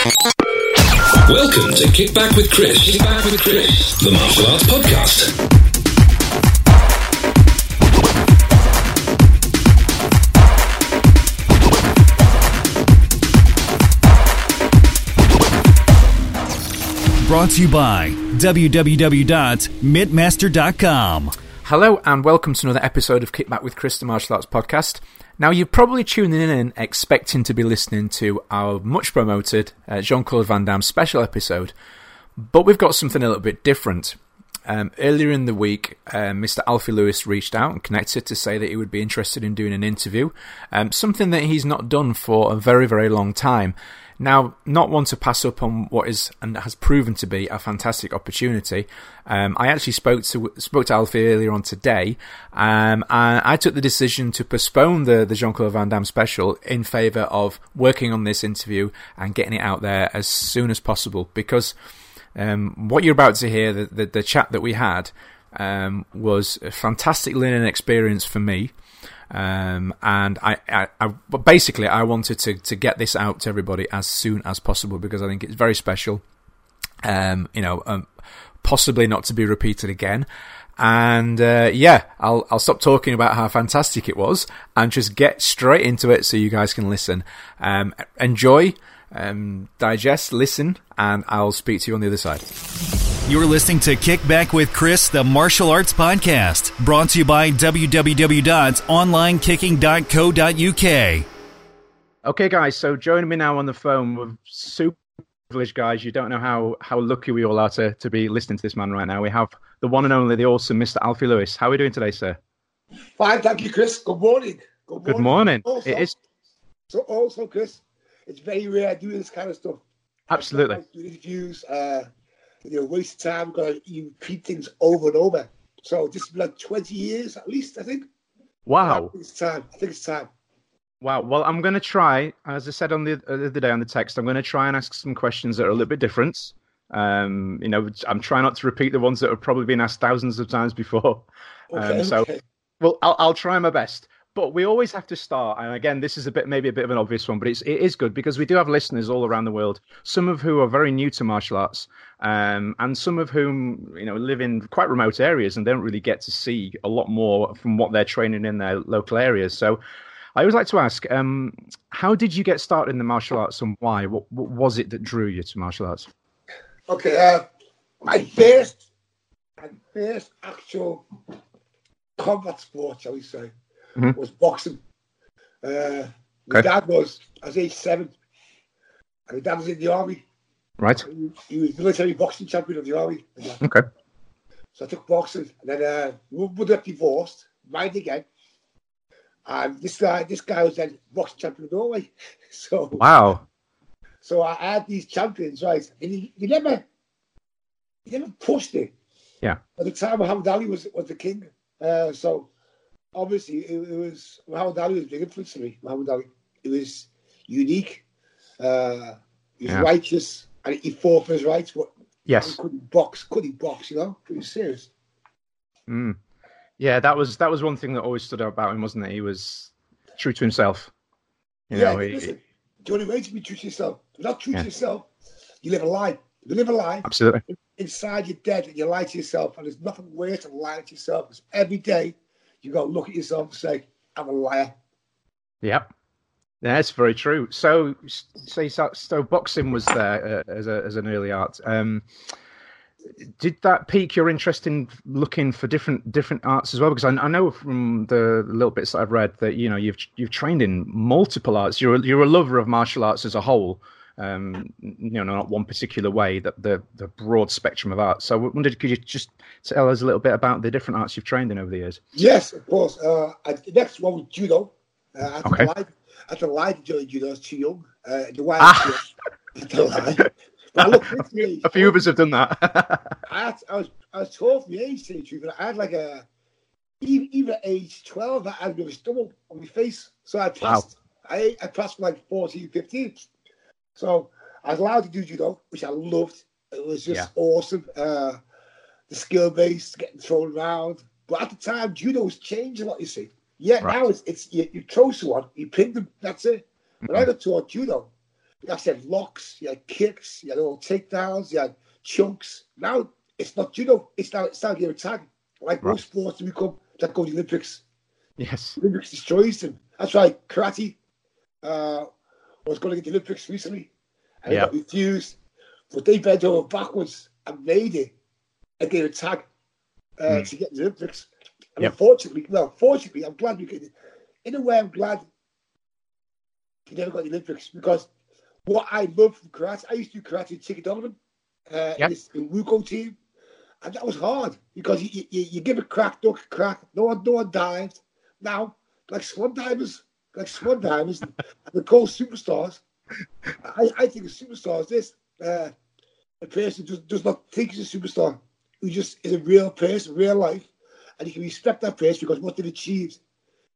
Welcome to Kickback with Chris. Kickback with Chris, the martial arts podcast. Brought to you by www.mitmaster.com. Hello and welcome to another episode of Kickback with Chris, the martial arts podcast. Now, you're probably tuning in expecting to be listening to our much promoted uh, Jean Claude Van Damme special episode, but we've got something a little bit different. Um, earlier in the week, uh, Mr. Alfie Lewis reached out and connected to say that he would be interested in doing an interview, um, something that he's not done for a very, very long time. Now, not one to pass up on what is and has proven to be a fantastic opportunity. Um, I actually spoke to spoke to Alfie earlier on today, um, and I took the decision to postpone the the Jean Claude Van Damme special in favour of working on this interview and getting it out there as soon as possible. Because um, what you're about to hear, the, the, the chat that we had, um, was a fantastic learning experience for me. Um, and I, I, I, basically I wanted to to get this out to everybody as soon as possible because I think it's very special. Um, you know, um, possibly not to be repeated again. And uh, yeah, I'll I'll stop talking about how fantastic it was and just get straight into it so you guys can listen. Um, enjoy, um, digest, listen, and I'll speak to you on the other side. You're listening to Kickback with Chris, the martial arts podcast, brought to you by www.onlinekicking.co.uk. Okay, guys, so joining me now on the phone with super privileged guys. You don't know how, how lucky we all are to, to be listening to this man right now. We have the one and only, the awesome Mr. Alfie Lewis. How are we doing today, sir? Fine, thank you, Chris. Good morning. Good morning. Good morning. Also, it is. So, also, Chris, it's very rare doing this kind of stuff. Absolutely. Like interviews, uh, you know, waste time because you repeat things over and over. So this is like 20 years at least, I think. Wow. I think it's time. I think it's time. Wow. Well, I'm going to try, as I said on the, uh, the other day on the text, I'm going to try and ask some questions that are a little bit different. Um, you know, I'm trying not to repeat the ones that have probably been asked thousands of times before. Okay, um, so, okay. well, I'll, I'll try my best. But we always have to start, and again, this is a bit maybe a bit of an obvious one, but it's it is good because we do have listeners all around the world. Some of who are very new to martial arts, um, and some of whom you know live in quite remote areas and don't really get to see a lot more from what they're training in their local areas. So, I always like to ask, um, how did you get started in the martial arts, and why? What, what was it that drew you to martial arts? Okay, uh, my first, my first actual combat sport, shall we say, Mhm. was boxing. Uh, my Okay. dad was, I was age seven, and my dad was in the army. Right. He, he was military boxing champion of the army. Okay. So I took boxing, and then uh, we we got divorced, married again. And this guy, this guy was then boxing champion of Norway. So, Wow. so I had these champions, right? And he, he never, he never pushed it. Yeah. At the time, Muhammad Ali was was the king. Uh, so obviously, it, it was Muhammad Ali was a big influence to me. Muhammad Ali, it was unique. Uh, he was Yeah. righteous, and he fought for his rights. But Yes. he couldn't box, couldn't box. You know, it was serious. Mm. Yeah, that was that was one thing that always stood out about him, wasn't it? He was true to himself. You yeah, know, he, listen, the only way to be true to yourself. If you're not true Yeah. to yourself, you live a lie. You live a lie, absolutely. inside you're dead and you lie to yourself, and there's nothing worse than lying to yourself. Because every day you got to look at yourself and say, "I'm a liar." Yep. That's very true. So, so, so, boxing was there uh, as a as an early art. Um, did that pique your interest in looking for different different arts as well? Because I, I know from the little bits that I've read that you know you've you've trained in multiple arts. You're you're a lover of martial arts as a whole. Um, you know, not one particular way. That the the broad spectrum of arts. So, I wondered, could you just tell us a little bit about the different arts you've trained in over the years? Yes, of course. Uh, I, the next one was judo. Uh, Okay. to lie. I had to lie to join judo. I was too young. Uh, the why Ah. I had to lie. But I looked into me. A few of us have done that. I, had, I was I was twelve from the age to tell you the truth, but I had like a even, even at age twelve, I had a of on my face. So I passed. I I passed like 14, 15. So I was allowed to do judo, which I loved. It was just Yeah. awesome. Uh, the skill base, getting thrown around. But at the time, judo was changing a lot. You see, yeah. Right. Now it's it's you, you throw someone, you pin them. That's it. When I got taught judo, actually had locks, you had kicks, you had all takedowns, you had chunks. Now it's not judo, it's now it's now of tag. Like Right. most sports to become that go to the Olympics. Yes. Olympics destroys them. That's why karate uh, was going to get the Olympics recently, and Yeah. it got refused. But they bent over backwards and made it a gave a tag uh, Mm. to get the Olympics. And Yep. unfortunately, well, fortunately, I'm glad we get. In a way, I'm glad he never got the Olympics because what I love from karate, I used to do karate in Ticky Donovan, uh, Yep. in this in Wuko team, and that was hard because you, you, you give a crack, duck, crack, no one, no one dived. Now, like swan divers, like swan divers, and they're superstars. I, I think a superstar is this: uh, a person who does, not think he's a superstar, who just is a real person, real life, and you can respect that person because what they've achieved.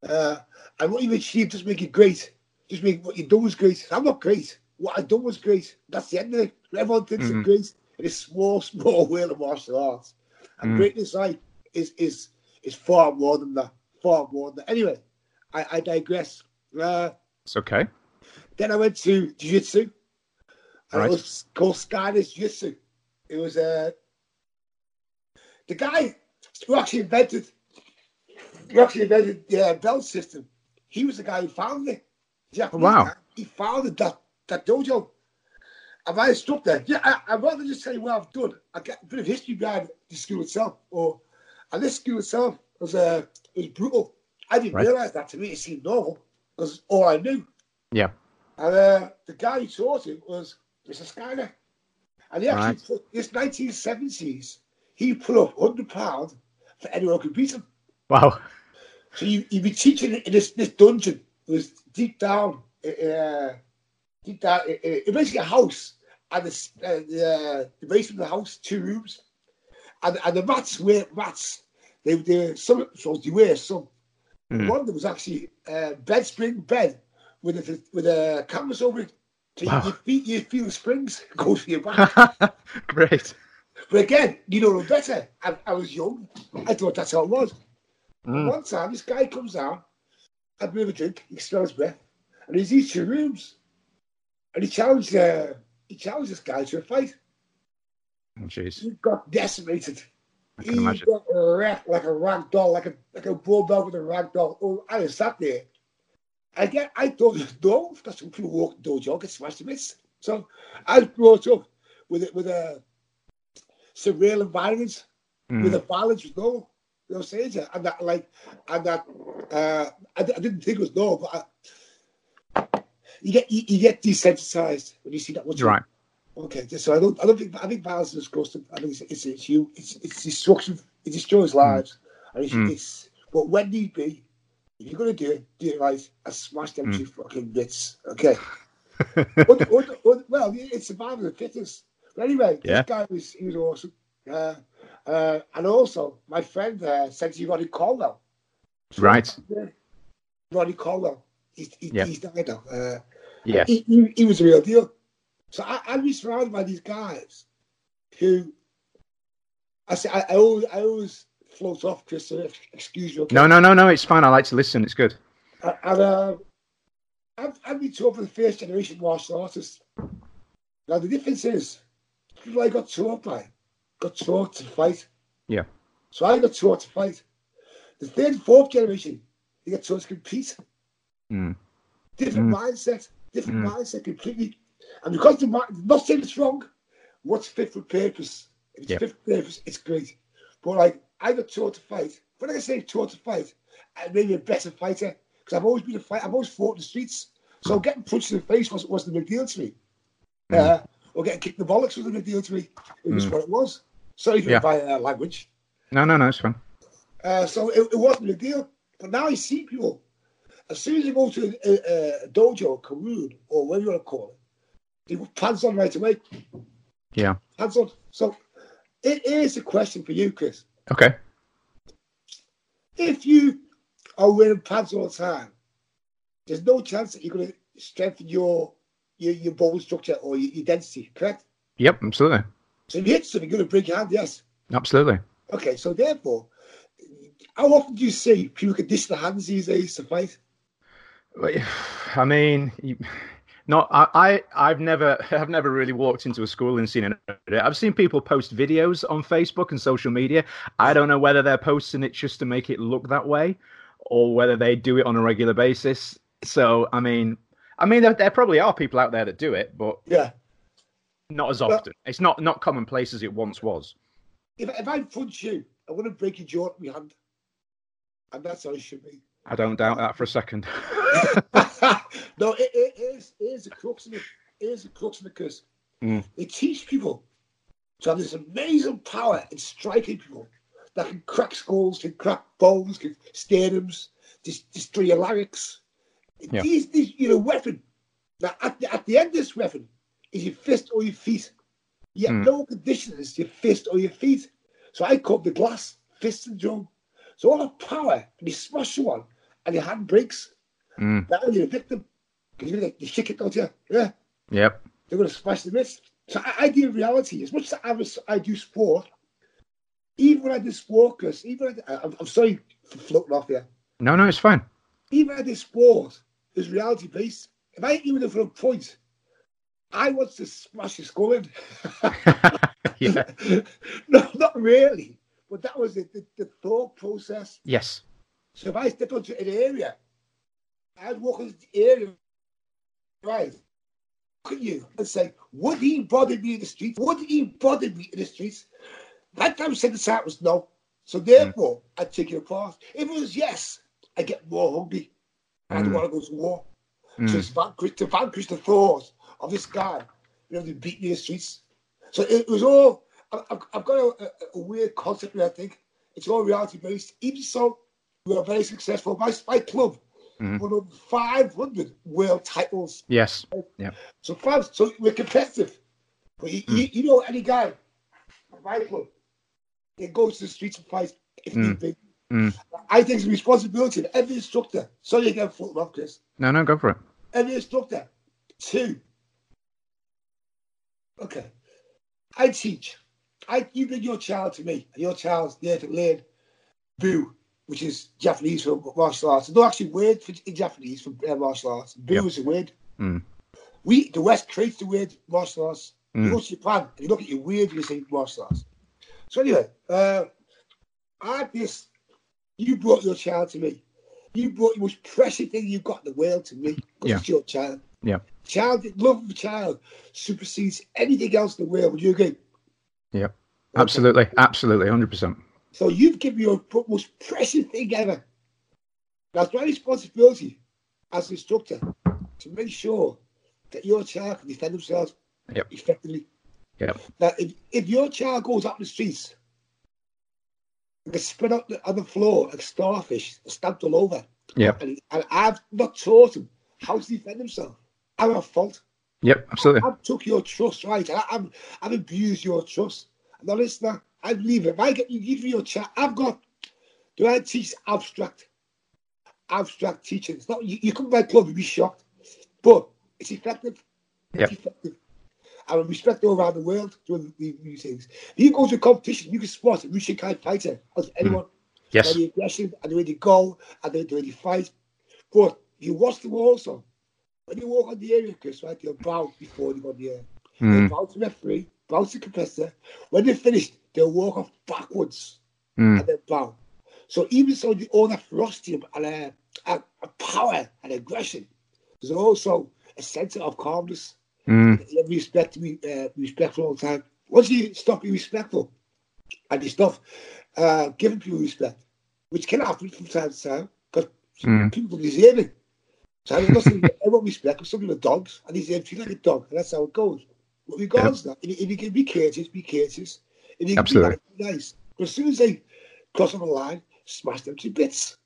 Uh, and what you've achieved doesn't make you great. Just make what you do was great. I'm not great. What I done was great. That's the end of it. Everyone thinks Mhm. I'm great in this small, small world of martial arts. And Mm. greatness, like, is is is far more than that. Far more than that. Anyway, I, I digress. Uh, It's okay. then I went to jiu-jitsu. And Right. it was called Skydance Jiu-Jitsu. It was uh, the guy who actually invented who actually invented the uh, belt system. He was the guy who founded it. Japanese wow. guy. He founded that, that dojo. And my instructor, yeah, I, I'd rather just tell you what I've done. I get a bit of history behind the school itself. Or and this school itself was uh, it was brutal. I didn't Right. realise that to me it seemed normal because all I knew. Yeah. And uh, the guy who taught it was Mr. Skyler. And he actually Right. put this 1970s, he put up 100 pounds for anyone who could beat him. Wow. So you, you'd be teaching in this, this dungeon. It was deep down, uh, deep down, uh, uh, basically a house. And the, uh, the, the basement of the house, two rooms. And, and the mats were mats. They, they were some so they were some. Mm. One of them was actually uh, bed spring bed with a with a canvas over it. So Wow. you, you, feel, you feel springs go through your back. Great. but again, you know no better. I, I was young. I thought that's how it was. Mm. One time, this guy comes out, had a bit of a drink, he smells breath, and he's two rooms. And he challenged, uh, he challenged this guy to a fight. Oh, Jeez. He got decimated. He imagine. got wrecked like a rag doll, like a like a bull dog with a rag doll. Oh, I was sat there. I get, I thought, no, that's some people walk the dojo, get smashed to bits. So I was brought up with it with a surreal environment Mm. with a balance with no. You know what I'm saying? And that, like, and that, uh, I, I didn't think it was no, but I, you get you, you get desensitized when you see that. Much right. Okay, so I don't, I don't think, I think violence is disgusting. I think it's, it's, it's you, it's, it's destruction. It destroys lives. And it's, Mm. it's, but when need be, if you're gonna do it, do it right and smash them Mm. two fucking bits. Okay. Other- other- other- well, it's survival of the fittest. But anyway, Yeah. this guy was, he was awesome. Uh, uh, and also, my friend uh, sent you Ronnie Caldwell. Right. Roddy Caldwell. He's, he, Yeah. he's died now. Uh, Yeah. he, he, he was a real deal. So I, I'd be surrounded by these guys who I say I, I always I always float off, Chris. So excuse me. No, no, no, no. It's fine. I like to listen. It's good. And, and uh, I've, I've been taught for the first generation martial artists. Now the difference is, people I got taught by got taught to fight. Yeah. So I got taught to fight. The third fourth generation, they get taught to compete. Mm. Different Mm. mindset, different Mm. mindset completely. And because the mind, not saying it's wrong, what's fit for purpose? If it's Yeah. fit for purpose, it's great. But like, I got taught to fight. When I say taught to fight, I made me a better fighter because I've always been a fight. I've always fought in the streets. So getting punched in the face wasn't, wasn't a big deal to me. Mm. Uh, or getting kicked in the bollocks wasn't a big deal to me. It was Mm. what it was. Sorry for Yeah. my uh, language. No, no, no. It's fine. Uh, so it, it wasn't a deal. But now I see people, as soon as they go to a, a, a dojo, Karoon, or whatever you want to call it, put pants on right away. Yeah. Pants on. So it is a question for you, Chris. Okay. If you are wearing pants all the time, there's no chance that you're going to strengthen your your, your bone structure or your, your density, correct? Yep. Absolutely. So if you hit something, you're going to break your hand, yes. Absolutely. Okay, so therefore, how often do you see people condition their hands these days to fight? I mean, you, Not I, I I've never I've never really walked into a school and seen it. I've seen people post videos on Facebook and social media. I don't know whether they're posting it just to make it look that way, or whether they do it on a regular basis. So I mean, I mean, there, there probably are people out there that do it, but Yeah. not as often. it's not not commonplace as it once was. If, if I punch you, I'm going to break your jaw with my hand. And that's how it should be. I don't doubt that for a second. no, it, it is it is the crux of it. It is the crux of the curse. Mm. They teach people to have this amazing power in striking people that can crack skulls, can crack bones, can sternums, just destroy your larynx. Yeah. These, these, you know, weapon. Now, at the, at the end of this weapon is your fist or your feet. You have Mm. no conditions, your fist or your feet. So I cut the glass, fist syndrome. So all the power, and you smash someone, and your hand breaks. Mm. Now you're a victim. Because you're like, you shake it, don't you? Yeah. Yep. They're going to smash the wrist. So I, I deal with reality. As much as I, was, I do sport, even when I did sport, Chris, even I, I'm, I'm sorry for floating off here. No, no, it's fine. Even I did sport, it was reality based. If I even for a point, I want to smash your skull in. yeah. no, not really. But that was the, the, the thought process. Yes. So if I step onto an area, I'd walk into the area, right? Look at you and say, would he bother me in the streets? Would he bother me in the streets? That time said the answer was no. So therefore, I'd take it apart. If it was yes, I get more hungry. I don't Mm. want to go to war. So Mm. it's vanquish, to vanquish the thought of this guy able to beat me in the streets. So it was all, I've, I've got a, a, a weird concept here, I think. It's all reality based. Even so, we are very successful. My, my club Mm. won 500 world titles. Yes. Yeah. So, five, so we're competitive. But you, you, you know, any guy at my club, they goes to the streets and fight if need be. Mm. I think it's a responsibility of every instructor. Sorry again, foot off, Chris No, no, go for it. every instructor. Two. Okay. I teach. I you bring your child to me, and your child's there to learn Bu, which is Japanese for martial arts. There's no actually word for in Japanese for uh, martial arts. Bu Yep. is a word. Mm. We the West creates the word martial arts. Mm. You go to Japan and you look at your weird when you say martial arts. So anyway, uh, I just you brought your child to me. You brought the most precious thing you've got in the world to me because Yeah. it's your child. Yeah. Child, love of a child supersedes anything else in the world. Would you agree? Yep. Absolutely. Absolutely. 100%. So you've given your most precious thing ever. That's my responsibility as an instructor to make sure that your child can defend themselves Yep. effectively. Yep. Now, if, if your child goes in the streets and gets spread out on the floor like starfish, stamped all over, Yep. and, and I've not taught him how to defend himself, I'm at fault. Yep. Absolutely. I've took your trust, right? and I, I've, I've abused your trust. Now, listen, I believe. If I get you give me your chat, I've got. Do I teach abstract? Abstract teaching. It's not you, you come my club, you'll be shocked, but it's effective. Yep. It's effective. I would respect all around the world doing these, these things. If you go to a competition, you can spot a Rushikai fighter as anyone. Yes. By the aggression and the way they go and the way they fight. But you watch them also. When you walk on the area, Chris, right, they'll bow before they go on the air. Mm. bow to the referee, to the. When they're finished, they'll walk off backwards Mm. and then bow. So even so, the, all that ferocity and uh, uh, uh, power and aggression, there's also a sense of calmness. Mm. Respect to be uh, respectful all the time. Once you stop being respectful and you stop uh, giving people respect, which can happen from time to time, because Mm. people deserve it. So not saying everyone respect, because some people are dogs and they deserve to like a dog, and that's how it goes. But regardless of that, if, you- if you can be courteous, be courteous. If you can Absolutely. be nice. But as soon as they cross over the line, smash them to bits.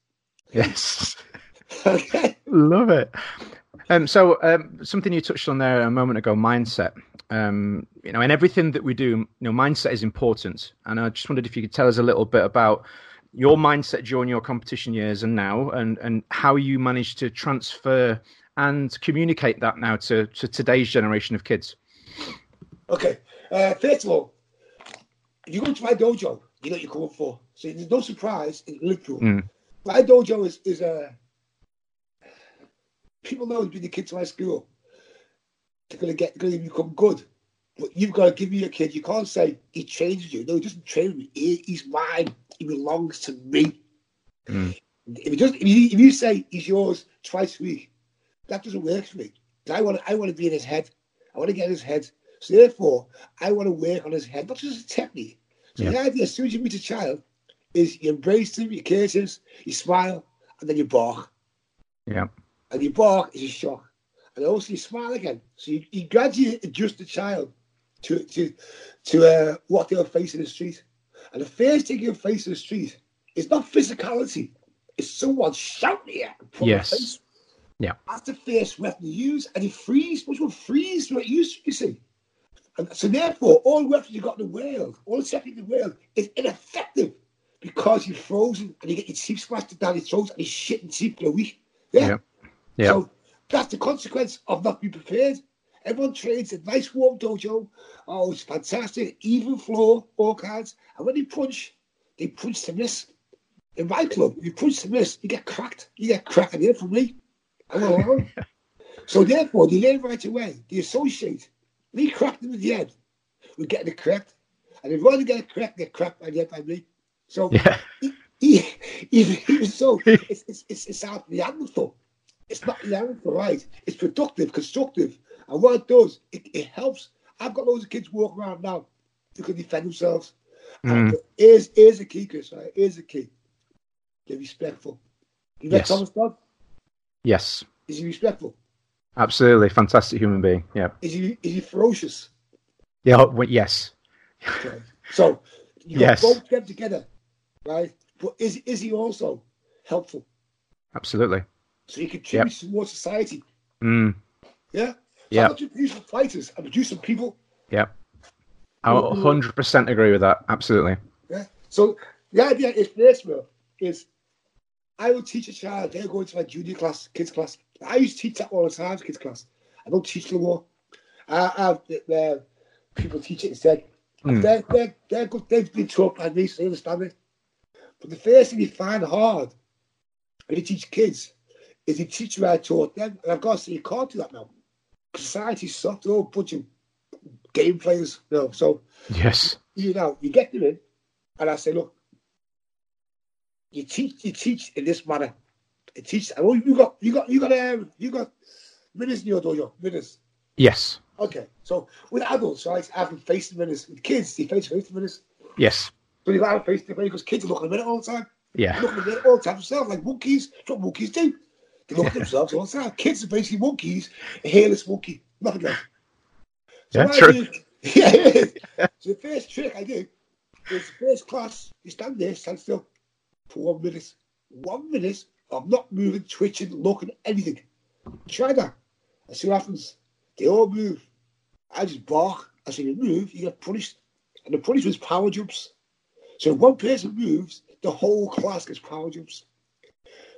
Yes. okay? Love it. Um, so um, something you touched on there a moment ago, mindset. Um, you know, in everything that we do, you know, mindset is important. And I just wondered if you could tell us a little bit about your mindset during your competition years and now, and and how you managed to transfer and communicate that now to to today's generation of kids. Okay. Uh, first of all, if you go to my dojo, you know what you're coming for. So there's no surprise in Liverpool. Mm. My dojo is, is uh, people know it's been the kids to my school. they're going to get, they're going to become good. But you've got to give me a kid. You can't say he trains you. No, he doesn't train me. He, he's mine. He belongs to me. Mm. If, you just, if, you, if you say he's yours twice a week, that doesn't work for me. I want to, I want to be in his head. I want to get in his head. So therefore, I want to work on his head, not just a technique. So Yeah. the idea, as soon as you meet a child, is you embrace him, you kiss him, you smile, and then you bark. Yeah. And you bark is a shock. And also you smile again. So you, you gradually adjust the child to to to uh, what they'll face in the street. And the first thing you'll face in the street is not physicality. It's someone shouting at you Yes. Yeah. That's the first weapon use, and it frees, which will freeze what you use, you see. And so therefore, all weapons you've got in the world, all the technique in the world is ineffective because you're frozen and you get your teeth smashed down your throat and you're shitting teeth for a week. Yeah. Yeah. Yeah. So that's the consequence of not being prepared. Everyone trains a nice warm dojo. Oh, it's fantastic. Even floor, all kinds. And when they punch, they punch to miss. In my club, you punch to miss, you get cracked. You get cracked in from me. I'm so therefore, they learn right away. They associate. Me cracked them at the end. We get getting it correct. And if you want to get it correct, get cracked by the end by me. So Yeah. he, even, even so, it's, it's, it's, it's out the anthem. It's not the anthem, right? It's productive, constructive. And what it does, it, it helps. I've got loads of kids walking around now who can defend themselves. And Mm. here's, here's the key, Chris, right? Here's the key. They're respectful. You met Yes. Thomas Dodd? Yes. Is he respectful? Absolutely. Fantastic human being. Yeah. Is he, is he ferocious? Yeah. oh, well, yes. Okay. So you Yes. both them together, right? But is, is he also helpful? Absolutely. So he contributes towards society. Mm. Yeah? So Yeah. I'm producing fighters, I'm producing people. Yeah. I 100% agree with that. Absolutely. Yeah. So the idea is this, bro, is I would teach a child, they're going to my junior class, kids class. I used to teach that all the time, kids class. I don't teach no more. I have the, people teach it instead. Mm. They're, they're, they're good, they've been taught by me, so they understand it. But the first thing you find hard when you teach kids is you teach where I taught them. And I've got to say, you can't do that now. Society's soft, they're all bunch of game players. You know, so Yes. you know, you get them in, and I say, look, you teach, you teach in this manner. You teach. Oh, you got, you got, you got, um, you got minutes in your dojo, minutes. Yes. Okay, so with adults, right, I have them face the minutes. With kids, they face face the minutes. Yes. So you got to face the minutes because kids are looking at the minute all the time. Yeah. They're looking at the minute all the time themselves, like monkeys. That's what monkeys do. They look at themselves all the time. Kids are basically monkeys, a hairless monkey, nothing else. So Yeah, true. yeah, is. So the first trick I do is the first class, you stand there, stand still for one minute. One minute of not moving, twitching, looking, anything. Try that. And see what happens. They all move. I just bark. I say, you move, you get punished. And the punishment is power jumps. So if one person moves, the whole class gets power jumps.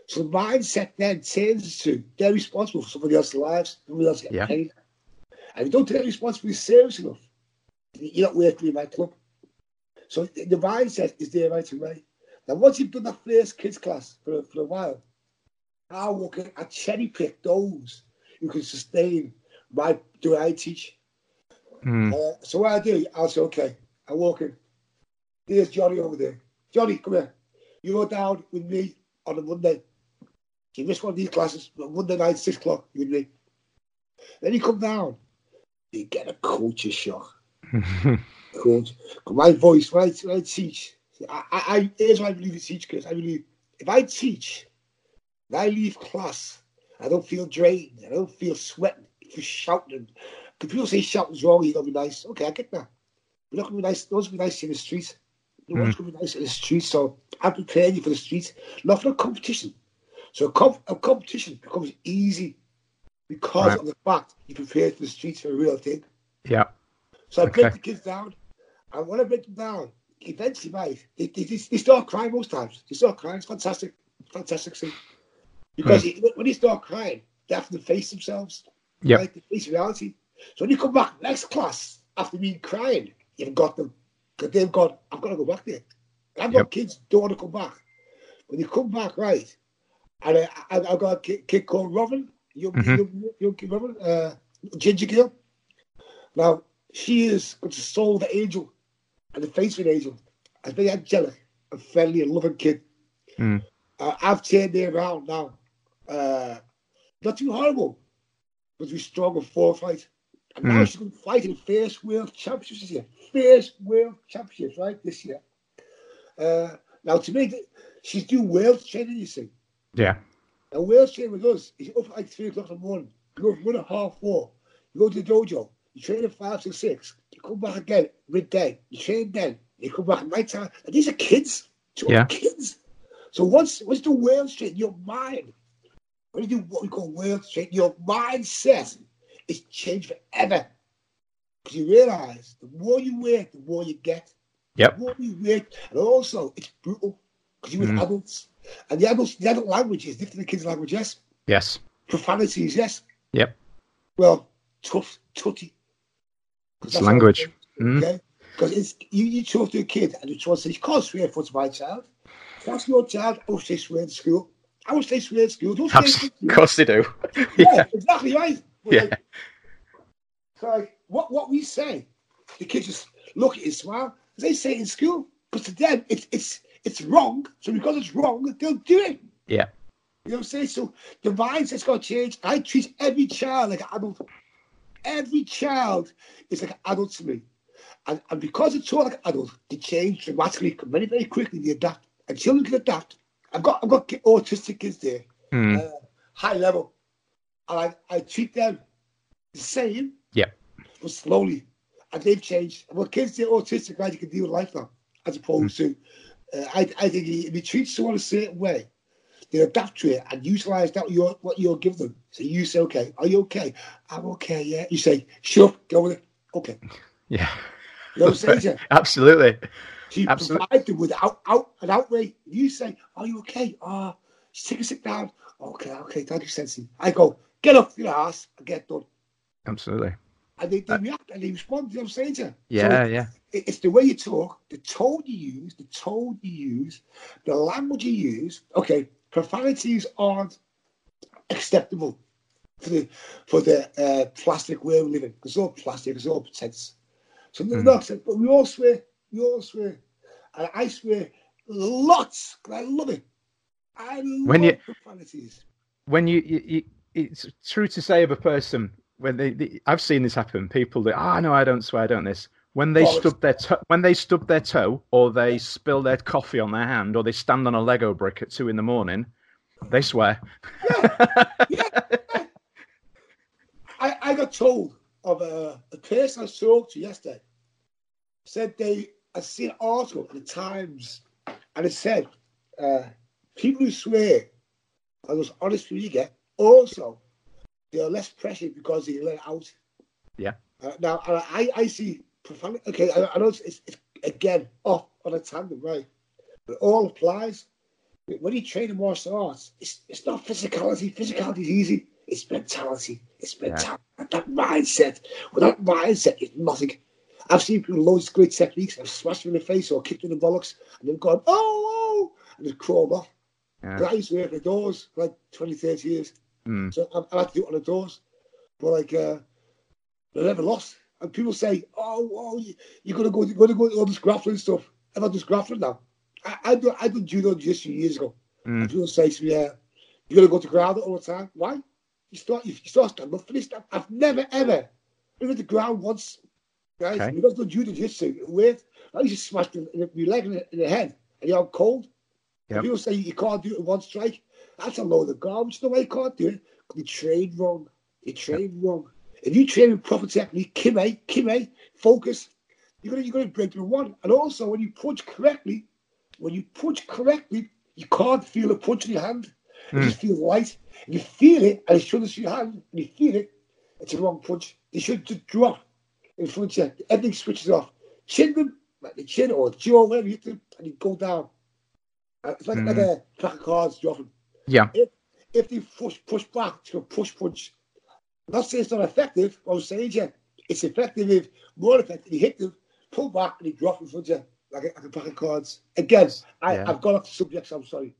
So the mindset then turns to they're responsible for somebody else's lives, somebody else getting Yeah. paid. And if you don't take responsibility serious enough, you're not working in my club. So the the mindset is there right away. Now, once you've done that first kids class for, for a while, I walk in, I cherry pick those who can sustain my do I teach. Mm. Uh, so what I do, I'll say, okay, I walk in. There's Johnny over there. Johnny, come here. You go down with me on a Monday. You miss one of these classes, Monday night, six o'clock, you with me. Then you come down, you get a culture shock. Coach, my voice, when I, when I teach, I, I, here's what I believe in teach, Chris. I believe if I teach, and I leave class, I don't feel drained, I don't feel sweating for shouting. Because people say shouting's wrong, you gotta be nice. Okay, I get that. But not gonna be nice, those be nice in the streets. No one's gonna be nice in the streets, mm. so I'm preparing you for the streets, not for a competition. So a, comp- a competition becomes easy because Right. of the fact you prepared for the streets for a real thing. Yeah. So I break the kids down, and when I break them down, eventually, mate, they, they, they, they start crying most times. They start crying. It's fantastic, fantastic scene. Because it- when they start crying, they have to face themselves. Yeah. Right? They face reality. So when you come back next class after me crying, you've got them. Because they've got, I've got to go back there. I've got Yep. kids don't want to come back. When you come back, right, and I, I, I've got a kid, kid called Robin, young, Mhm. young, young kid Robin, uh, Ginger Girl. Now, she is got the soul of an angel and the face of an angel. A very angelic and friendly and loving kid. Mm. Uh, I've turned her around now. Uh, not too horrible, but we strong and four fight. And now Mm. she's going to fight in first world championships this year. First world championships, right? This year. Uh, now, to me, she's doing world training, you see. Yeah. And world training with us is up at like three o'clock in the morning. You go from one at half four. You go to the dojo. You train at five to six. Come back again midday. You train then. You come back at night time. And these are kids. Two Yeah. kids. So once once the world straight, your mind, when you do what we call world straight, your mindset is changed forever. Because you realize the more you work, the more you get. Yep. The more you work, and also it's brutal because you're with Mm. adults, and the adults, the adult language is different than the kids' language. Yes, Yes. profanities. Yes. Yep. Well, tough, tutty. It's that's language. how it is, Mm. Okay. Because it's you, you talk to a kid and you try to say, "You can't swear in front of my child." That's your child. Will say swear in school. I will say swear in school. Don't say Abs- in Of course they do. Yeah, exactly right. But Yeah. like- so like, what what we say, the kids just look at it and smile. They say it in school, but to them it's it's it's wrong. So because it's wrong, they'll do it. Yeah. You know what I'm saying? So the mindset's got to change. I treat every child like an adult. Every child is like an adult to me. And, and because it's all like adults, they change dramatically, very, very quickly, they adapt. And children can adapt. I've got I've got autistic kids there, Mm. uh, high level. And I, I treat them the same, Yeah. but slowly. And they've changed. And when kids are autistic, right, you can deal with life now, as opposed to, uh, I, I think if you treat someone a certain way, they adapt to it and utilize that you're, what you'll give them. So you say, okay, are you okay? I'm okay, yeah. You say, sure, go with it. Okay. Yeah. You know what I'm saying? Absolutely. So you Absolutely. provide them with out, out, an outrage. You say, Are you okay? Ah, just take a sit down. Okay, okay, thank you, Sensei. I go, Get off your ass and get done. Absolutely. And they, they react and they respond. You know what I'm saying to you? Uh, Yeah, So yeah. it- it's the way you talk, the tone you use, the tone you use, the language you use. Okay, profanities aren't acceptable for the for the uh, plastic way we live in. It's all plastic, it's all pretense. So Mm. not accept- but we all swear, we all swear. And I swear lots, I love it. I love When you- profanities. when you, you, you it's true to say of a person when they, they I've seen this happen. People that ah no, I don't swear, I don't this. When they Well, stub their to- when they stub their toe, or they spill their coffee on their hand, or they stand on a Lego brick at two in the morning, they swear. Yeah, yeah. I, I got told of a, a person I talked to yesterday said they I seen an article in the Times and it said uh, people who swear are those honest people you get also they are less pressured because they let it out. Yeah. Uh, now I, I see profound. Okay I, I know it's, it's, it's again off on a tangent, right. But it all applies. When you train in martial arts it's, it's not physicality. Physicality is easy. It's mentality. It's mentality that mindset. Without mindset it's nothing. I've seen people loads of great techniques I've smashed them in the face or kicked them in the bollocks and they've gone oh, oh and just crawled off. Yeah. 'Cause I used to work at the doors for like 20 30 years. Mm. so I, I like to do it on the doors. But like, uh, I never lost. And people say, "Oh, oh, you, you're gonna go, you're gonna go to all this grappling stuff." I've had this grappling now. I, I do, I did judo just a few years ago. Mm. And people say to me, "Yeah, you're gonna go to ground all the time. Why? You start, you, you start standing up, finish. I've never ever been at the ground once, guys. Okay. Because the judo jiu-jitsu, weird. I used to smash your leg in the, in the head, and you're cold. Yep. People say you can't do it in one strike. That's a load of garbage. The way you can't do it. You train wrong. You train wrong. If you train with proper technique, kime, kime, focus, you're gonna you're gonna break through one. And also when you punch correctly, when you punch correctly, you can't feel a punch in your hand. It Mm. just feels light. And you feel it, and it shouldn't your hand, and you feel it, it's a wrong punch. They should just drop in front of you. Everything switches off. Chin them, like the chin or jaw, whatever you hit them, and you go down. Uh, It's like, like a pack of cards dropping. Yeah. If they push push back to a push punch, not saying it's not effective. I was saying yeah, it's effective if more effective. You hit them, pull back, and you drop in front of you like a, like a pack of cards. Again, I, Yeah. I've gone off the subject. So I'm sorry.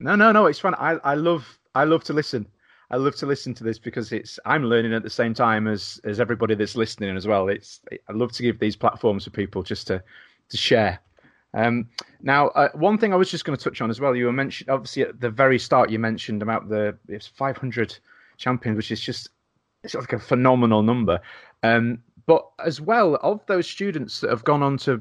No, no, no. It's fun. I, I love, I love to listen. I love to listen to this because it's I'm learning at the same time as as everybody that's listening as well. It's I love to give these platforms for people just to to share. Um, now, uh, one thing I was just going to touch on as well. You were mentioned obviously at the very start. You mentioned about the it's 500 champions, which is just it's like a phenomenal number. Um, but as well, of those students that have gone on to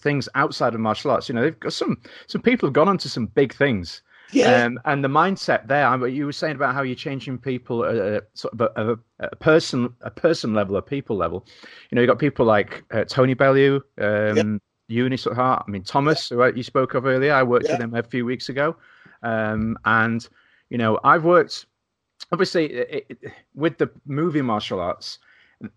things outside of martial arts, you know, they've got some some people have gone on to some big things. Yeah. Um, and the mindset there, I mean, you were saying about how you're changing people at a, sort of a, a, a person, a person level, a people level. You know, you got people like uh, Tony Bellew, um, Yep. Eunice at Heart. I mean, Thomas, who you spoke of earlier. I worked with him a few weeks ago, um, and you know, I've worked obviously it, it, with the movie martial arts.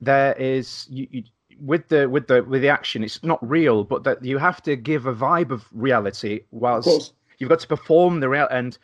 There is you, you with the with the with the action. It's not real, but that you have to give a vibe of reality whilst course. you've got to perform the real and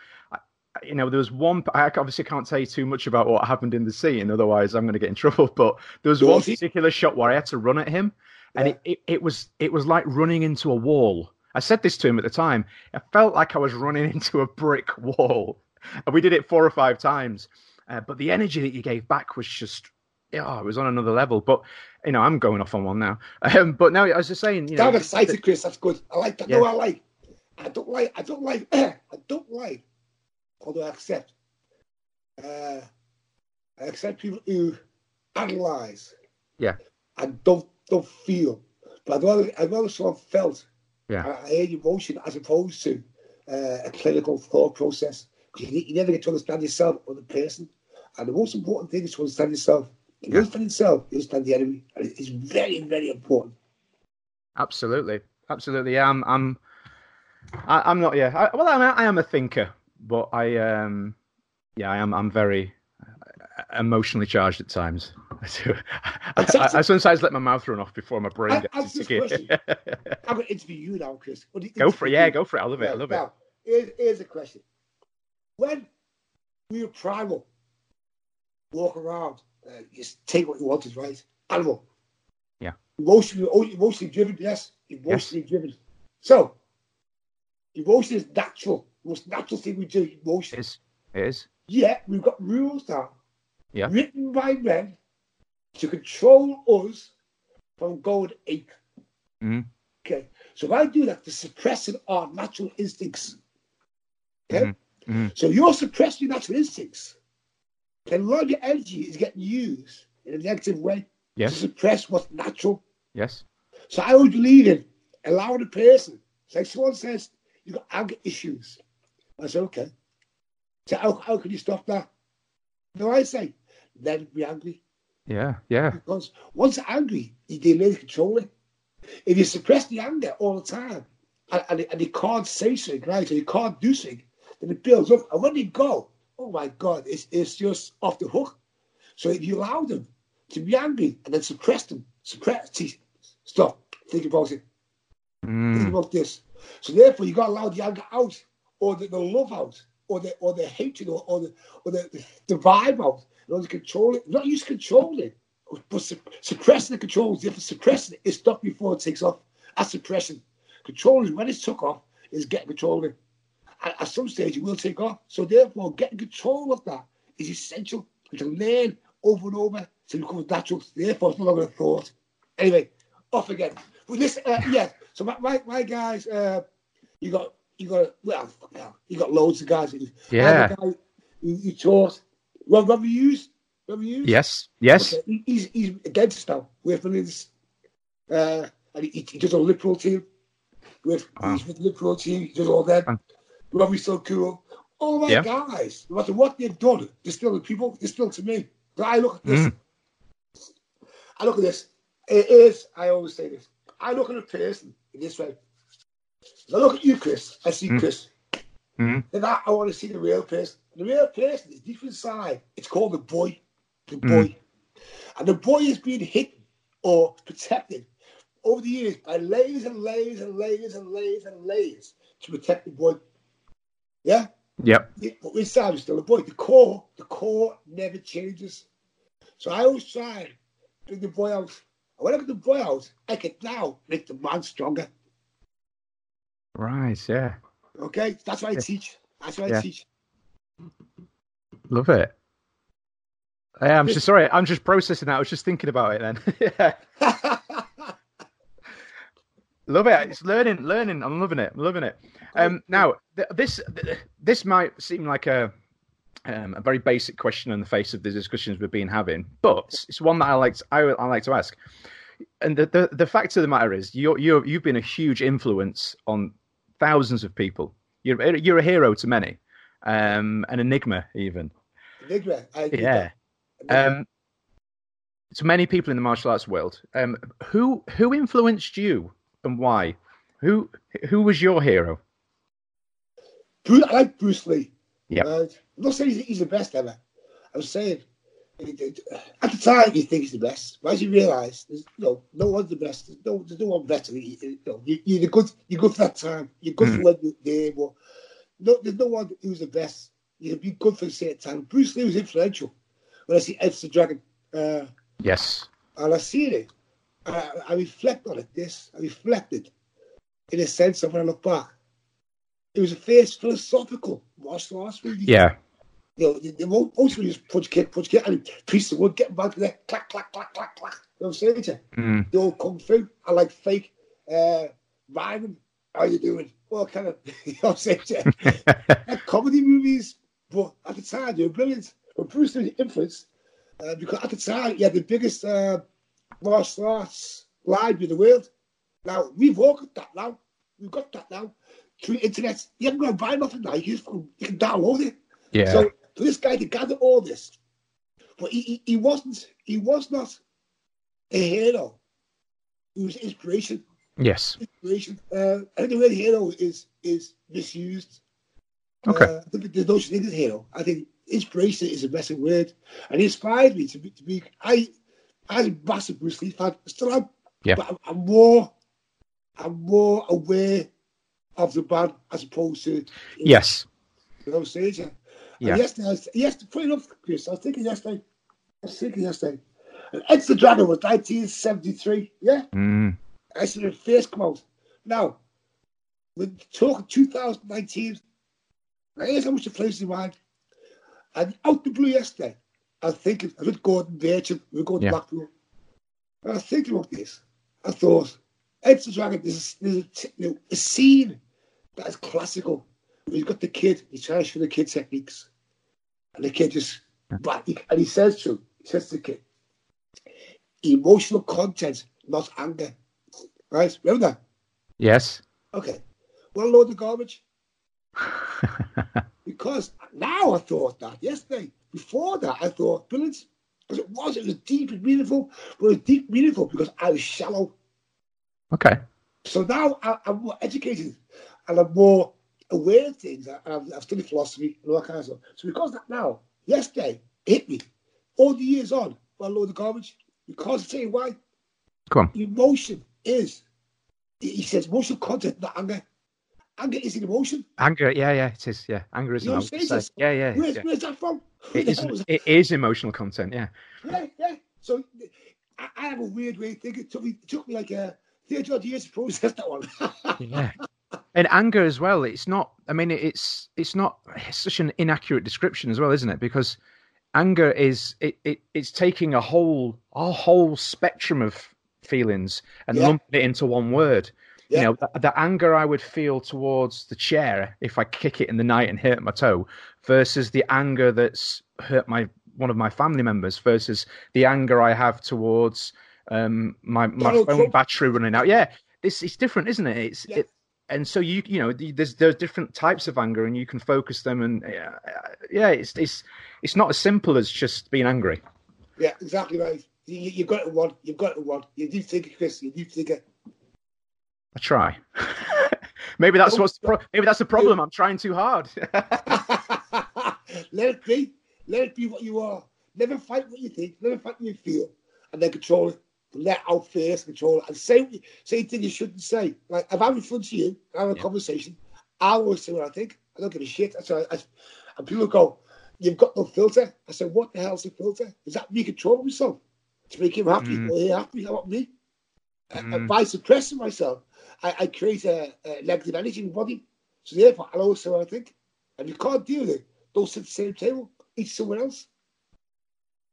you know there was one i obviously can't tell you too much about what happened in the scene otherwise i'm going to get in trouble but there was one particular shot where i had to run at him and Yeah. it, it, it was it was like running into a wall i said this to him at the time i felt like i was running into a brick wall and we did it four or five times uh, but the energy that you gave back was just yeah, it was on another level. But you know, I'm going off on one now. Um, but now, as I was saying, you know, I'm excited, Chris. That's good. I like that. Yeah. No, I like. I don't like. I don't like. I don't like. Although I accept. Uh, I accept people who analyze. Yeah. And don't don't feel. But I'd rather I'd rather someone felt. Yeah. I, I emotion as opposed to uh, a clinical thought process. You, you never get to understand yourself or the person. And the most important thing is to understand yourself. If you understand yourself, you understand the enemy. And it's very, very important. Absolutely, absolutely. Yeah, I'm, I'm, I, I'm not. Yeah, I, well, I'm, I am a thinker, but I, um, yeah, I am. I'm very uh, emotionally charged at times. I do. I, I, I sometimes let my mouth run off before my brain I- gets into gear. I'm going to interview you now, Chris. You go for it. Yeah, go for it. I love it. I Right, love it. Here's, here's a question. When we were primal, walk around, uh, just take what you wanted, right? Animal. Yeah. Emotionally, oh, emotionally driven, yes. Emotionally driven. So, emotion is natural. The most natural thing we do, It emotion. is. It is. Yeah, we've got rules now, Yeah. written by men to control us from going ape. Mhm. Okay, so if I do that, to suppressing our natural instincts. Okay, Mhm. Mhm. so you're suppressing your natural instincts. Then a lot of your energy is getting used in a negative way to Yes. suppress what's natural. Yes. So I always believe in allowing a person. It's like someone says, you've got anger issues. I say, okay. So how, how can you stop that? No, I say, it be angry. Yeah. Yeah. Because once you're angry, you really control it. If you suppress the anger all the time and, and, and you can't say something, right, or you can't do something, then it builds up. And when you go, oh my God, it's, it's just off the hook. So if you allow them to be angry and then suppress them, suppress, see, stop, think about it, think Mm. about this. So therefore, you got to allow the anger out, or the, the love out, or the or the hatred, or, or the or the, the, vibe out, in order to control it. Not use controlling, but su- suppressing the control is different. Suppressing it is stop before it takes off. That's suppression. Controlling when it's took off is getting control of it. At, at some stage, it will take off. So therefore, getting control of that is essential. And to learn over and over so it becomes natural. Therefore, it's no longer a thought. Anyway, off again. Well, this, uh, yeah. So my, my, my guys, uh, you got you got well, you got loads of guys. Yeah. guy who, who taught. Well, Robbie Hughes. Robbie Hughes. Yes. Yes. Okay, he- He's he's against now. We're Phillies. Uh, and he, he does a liberal team. With Wow. he's with liberal team. He does all that. Robbie's so cool. All my Yeah. guys, no matter what they've done, they're still the people. They're still to me. But I look at this. Mm. I look at this. It is. I always say this. I look at a person in this way. I look at you, Chris. I see Mm. Chris. Then I, I want to see the real person. The real person is deep inside. It's called the boy. The Mm. boy. And the boy is being hidden or protected over the years by layers and layers and layers and layers and layers to protect the boy. Yeah? Yep. Yeah, But inside is still a boy. The core, the core never changes. So I always try and bring the boy out. And when I get the boy out, I can now make the man stronger. Right. Yeah. Okay? That's what I Yeah. teach. That's what Yeah. I teach. Love it. Yeah, I'm just sorry. I'm just processing that. I was just thinking about it then. yeah. Love it. It's learning, learning. I'm loving it. I'm loving it. Um, now, th- this this might seem like a um, a very basic question in the face of the discussions we've been having, but it's one that I like. To, I, I like to ask. And the, the the fact of the matter is, you're you you've been a huge influence on thousands of people. You're you're a hero to many, um, an enigma even. Enigma. I agree Yeah. Um, to many people in the martial arts world, um, who who influenced you and why? Who who was your hero? Bruce, I like Bruce Lee. Yeah. Uh, right? I'm not saying he's, he's the best ever. I'm saying it- at the time you think he's the best, but as you realise, there's you know no one's the best. There's no, there's no one better. You, you know, you, you're good. You're good for that time. You're good for hmm. when you're there. But no, there's no one who's the best. You can be good for a certain time. Bruce Lee was influential. When I see Enter the Dragon, uh, Yes. and I see it, I, I reflect on it. This I reflected in a sense of when I look back. It was a first philosophical martial arts movie. Yeah. You know, the, the mo- most of it is punch kick, punch kick, and piece of wood getting back there, clack, clack, clack, clack, clack. You know what I'm saying to you? Mm. The old kung fu. I like fake uh, rhyming. How you doing? Well, kind of, you know what I'm saying to you? like comedy movies, but at the time they were brilliant. But Bruce Lee's influence, uh, because at the time he had the biggest uh, martial arts live in the world. Now we've all got that now. We've got that now through the internet. You haven't got to buy nothing now. You, just, you can download it. Yeah. So for this guy to gather all this, but he, he, he wasn't. He was not a hero. He was inspiration yes. inspiration. Uh, I think the word hero is is misused. Okay. Uh, there's no such thing as hero. I think inspiration is a better word, and he inspired me to be. To be I, I was a massive Bruce Lee fan. Still am. Yeah. But I'm, I'm more, I'm more aware of the man as opposed to Yes. you know, stage. Yeah. Yesterday, I was, yesterday, Chris, I was thinking yesterday. I was thinking yesterday. And Enter the Dragon was 1973. Yeah. Mm. I said first come out. Now, we're talking 2019. Now, here's how much it plays in mind. And out the blue yesterday, I thinking, I with Gordon Bircham, we were going to Yeah. Blackpool. And I was thinking about this. I thought, Enter the Dragon, there's, there's a, you know, a scene that is classical. He's got the kid, he's trying to show the kid techniques. And the kid just, and he says to him, he says to the kid, emotional content, not anger. Right? Remember that? Yes. Okay. Well, load of garbage. Because now I thought that yesterday. Before that, I thought brilliant. Because it was, it was deep and meaningful. But it was deep and meaningful because I was shallow. okay. So now I, I'm more educated and I'm more aware of things. I, I've, I've studied philosophy and all that kind of stuff. So because that now, yesterday, it hit me. All the years on, well, load of garbage. Because I tell you why. Come on. Emotion is, he says, emotional content, not anger. Anger is an emotion. Anger. Yeah. Yeah. It is. Yeah. Anger is You know an emotion. saying? Yeah. Yeah. Where's, yeah. where's that from? Who It is. was It is emotional content. Yeah. Yeah, yeah. So I, I have a weird way of thinking. It took me, it took me like a 30 odd years to process that one. Yeah. And anger as well. It's not. I mean, it's it's not. It's such an inaccurate description as well, isn't it? Because anger is it, it it's taking a whole a whole spectrum of feelings and Yeah. lumping it into one word. Yeah. You know, the, the anger I would feel towards the chair if I kick it in the night and hurt my toe, versus the anger that's hurt my one of my family members, versus the anger I have towards um, my my Donald phone Trump. battery running out. Yeah, it's it's different, isn't it? It's Yeah. it, and so you you know there's there's different types of anger, and you can focus them, and uh, yeah, it's it's it's not as simple as just being angry. yeah, exactly right. You, you've got it one. You've got it one. You do think it, Chris. You do think it. I try. maybe that's what's the pro- maybe that's the problem. I'm trying too hard. Let it be. Let it be what you are. Never fight what you think. Never fight what you feel. And then control it. Let out fears, control it. And say what you- say things you shouldn't say. Like if I'm in front of you, I'm in a conversation, I always say what I think. I don't give a shit. That's why I, and people go, You've got no filter. I said, What the hell's a filter? Is that me controlling myself? To make him happy Mm. or he happy? How about me? Mm. And by suppressing myself, I, I create a, a negative energy in my body. So therefore, I'll always I think. And you can't deal with it, don't sit at the same table. Eat someone else.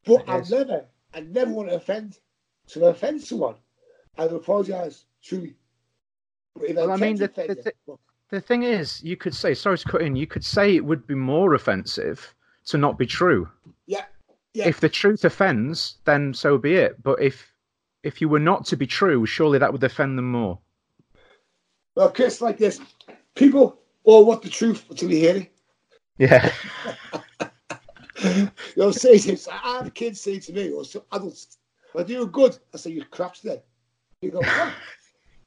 But I never, I never want to offend. So if I offend someone, I will apologise truly. But if Well, I mean, to the- the you, thi- well, The thing is, you could say, sorry to cut in, you could say it would be more offensive to not be true. yeah, yeah. If the truth offends, then so be it. But if if you were not to be true, surely that would offend them more. Well, Chris, like this, people all want the truth until you hear it. Yeah. You know, say this. I have kids say to me, or some adults, "I do good." I say, you're crap today." You go, "What?"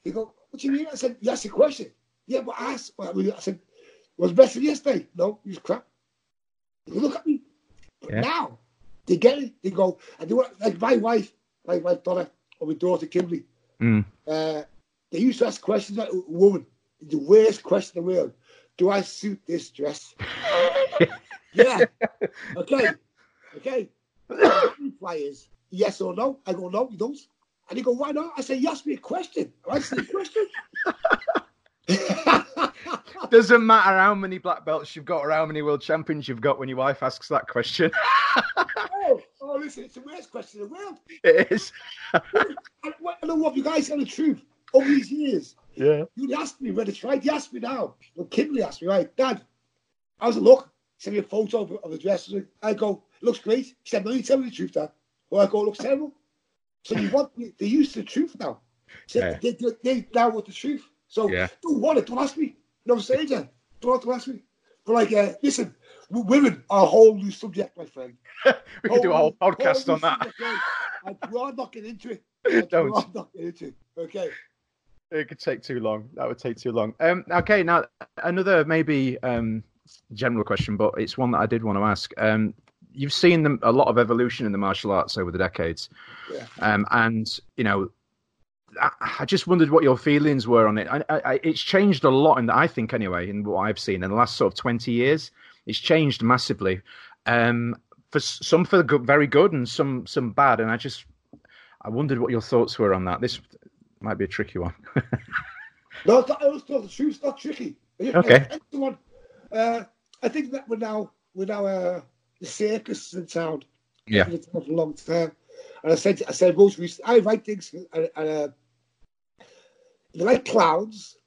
You go, "What do you mean?" I said, "You asked a question." Yeah, but I asked. Well, I said, "Was better yesterday?" No, you was crap. You look at me. But Yeah. now they get it. They go, and they want like my wife, my wife Donna, or my daughter Kimberly. Mm. Uh, they used to ask questions like woman, the worst question in the world. Do I suit this dress? yeah. Okay. Okay. Is yes or no. I go, no, you don't. And he go, why not? I say, you asked me a question. I answered the question. Doesn't matter how many black belts you've got or how many world champions you've got when your wife asks that question. oh, oh, listen, it's the worst question in the world. it is. I, I know what you guys tell the truth over these years. Yeah. You asked me whether it's right. You asked me now. Well, Kimberly asked me, right, Dad, how's it look? Send me a photo of, of the dress. I go, looks great. She said, no, you tell me the truth, Dad. Well, I go, looks terrible. So you want they're used to the truth now. So Yeah. they, they, they now want the truth. So Yeah. don't want it, don't ask me. You know what I'm saying, Jen? Don't to ask me. But like, uh, listen, women are a whole new subject, my friend. we could do a whole podcast new on that. subject. I'd rather not get into it. I'd Don't. rather not get into it. Okay. It could take too long. That would take too long. Um, okay, now another maybe um, general question, but it's one that I did want to ask. Um, you've seen them, a lot of evolution in the martial arts over the decades, Yeah. um, and you know, I, I just wondered what your feelings were on it. I, I, it's changed a lot, in the, I think, anyway, in what I've seen in the last sort of twenty years. It's changed massively. Um, for some for the good, very good, and some some bad. And I just, I wondered what your thoughts were on that. This might be a tricky one. No, it's not, I was thought the truth's not tricky. Okay. Someone, uh, I think that we're now we're now uh, the circus in town. Yeah. Been town for a long time. And I said I said most recently I write things and, and uh, if you like clowns,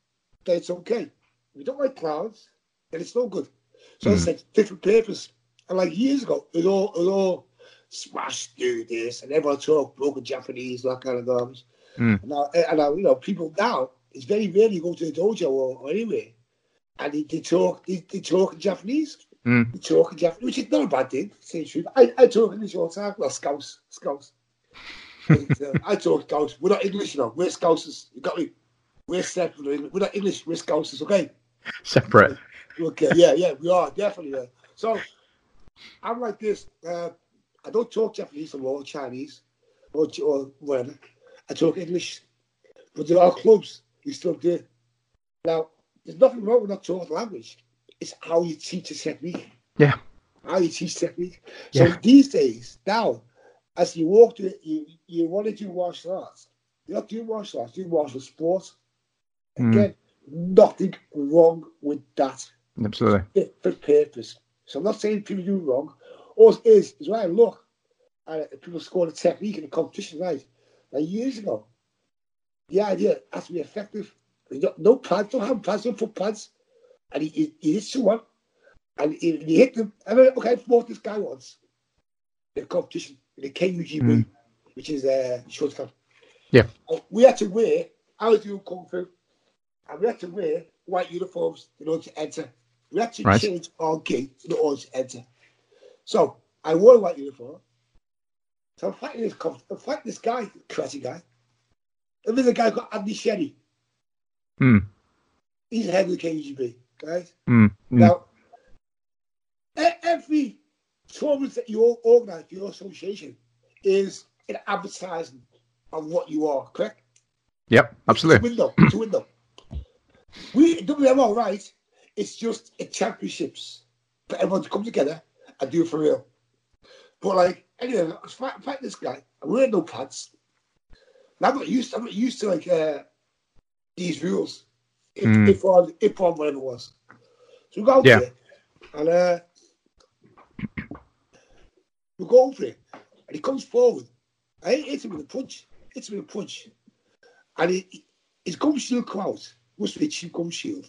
then it's okay. If you don't like clowns, then it's no good. So I Mm. said different papers. And like years ago, it all it all smash do this and everyone talk broken Japanese, that kind of garbage. Mm. And now, and now, you know, people now, it's very rare you go to a dojo or, or anywhere and they, they talk they, they talk in Japanese. Mm. They talk in Japanese, which is not a bad thing, say the truth. I, I talk English all the time. Well, Scouse, Scouse. And, uh, I talk Scouse. We're not English, you know. We're Scousers. You got me? We're separate. We're We're not English. We're Scousers, okay? Separate. Okay, yeah, yeah, we are definitely. Yeah. So I'm like this. Uh, I don't talk Japanese or Chinese or, or whatever. I talk English, but there are clubs who still do. Now, there's nothing wrong with not talking language. It's how you teach a technique. Yeah. How you teach technique. So Yeah. these days, now, as you walk to you you want to do martial arts. You're not doing martial arts. You're doing martial sports. Mm. Again, nothing wrong with that Absolutely. fit for purpose. So I'm not saying people do wrong. All it is is when I look at people score a technique in a competition, right? Like years ago, the idea has to be effective. No pads, don't have pads, don't put pads. And he, he, he hits someone, and he, he hit them. I mean, okay, I fought this guy once in a competition in the KUGB, Mm. which is uh, Shotokan. Yeah. And we had to wear, I was doing Kung Fu, and we had to wear white uniforms in order to enter. We had to Right. change our gate in order to enter. So I wore a white uniform. So I'm fighting this, I'm fighting this guy, crazy guy. And there's a guy called Andy Sherry. Hmm. He's the head of the KUGB, guys. Mm. Now, every tournament that you all for your association is an advertisement of what you are, correct? Yep. Absolutely. It's a window. It's a window. We WMO, right? It's just a championships for everyone to come together and do it for real. But like, anyway, I was fighting, fighting this guy. Wearing no pads. And I'm not used. I'm not used to like uh, these rules. If Mm. if on if on whatever it was. So we go Yeah. there, and uh, we go over it. and he comes forward. I hit him with a punch. Hits him with a punch. And he, his gum shield come out. Must be a cheap gum shield.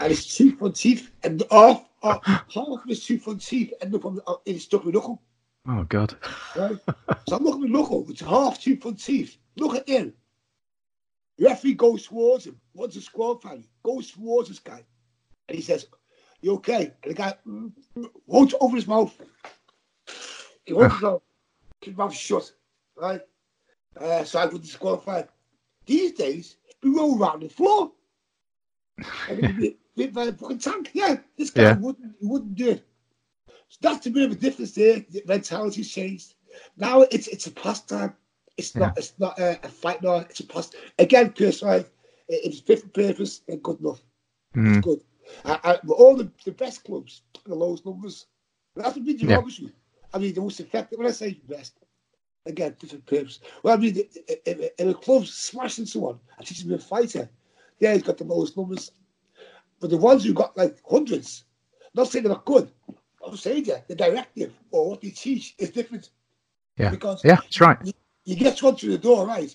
And his two front teeth and off, half, half of his two front teeth end up on, in his stuck with knuckle. Oh God. Right? so I'm looking at knuckle, which is half two front teeth. Look at him. The referee goes towards him. What's a squad fan? Goes towards this guy. And he says, You okay? And the guy mm, holds over his mouth. He holds his mouth, keep his mouth shut. Right? Uh, so I would disqualify. These days, we roll around the floor. And it'd be- be by a fucking tank. Yeah, this guy Yeah. wouldn't he wouldn't do it. So that's a bit of a difference there. The mentality's changed. Now it's it's a pastime. It's not it's not a, a fight now. It's a past. Again, right? It, it's fit for purpose and good enough. Mm. It's good. I, I, all the, the best clubs, the lowest numbers. That's big Yeah. democracy. I mean, the most effective. When I say best, again, different purpose. Well, I mean, if, if, a club's smashing someone and teaching them a fighter, yeah, he's got the lowest numbers. But the ones who got like hundreds, not saying they're not good. Saying yeah, the directive or what they teach is different. Yeah. Because Yeah, that's right. you get one through the door, right?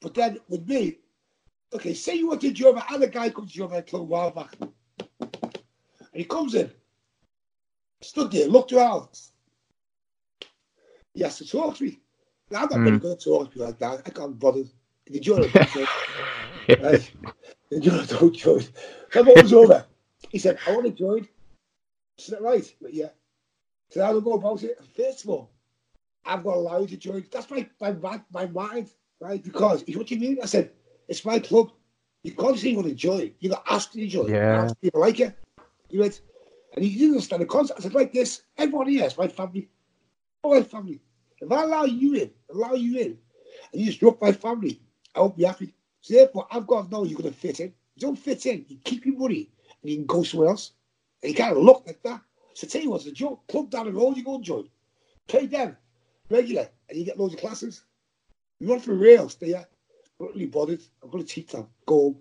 But then with me, okay, say you want to join and a guy comes to join my club a while back. And he comes in, stood there, looked around. He has to talk to me. Now, I'm not really hmm. going to talk to you like that. I can't bother. The it. right? The join don't join. So what was over? He said, I want to join. I said, right, but yeah. So how do I go about it? First of all, I've got to allow to join. That's my my my, mind, right? Because what do you mean? I said, it's my club. You can't say you want to join. You got asked to join. Yeah. People like it. You went, and he didn't understand the concept. I said, like this, Everybody is my family. All my family. If I allow you in, allow you in, and you disrupt my family, I won't be happy. So therefore, I've got to know you're going to fit in. You don't fit in, you keep your money, and you can go somewhere else. And you kind of look like that. So tell you what, the joke, club down the road, you go and join. Pay them regular, and you get loads of classes. You run for real, stay there. Not really bothered. I'm going to teach them. Go home.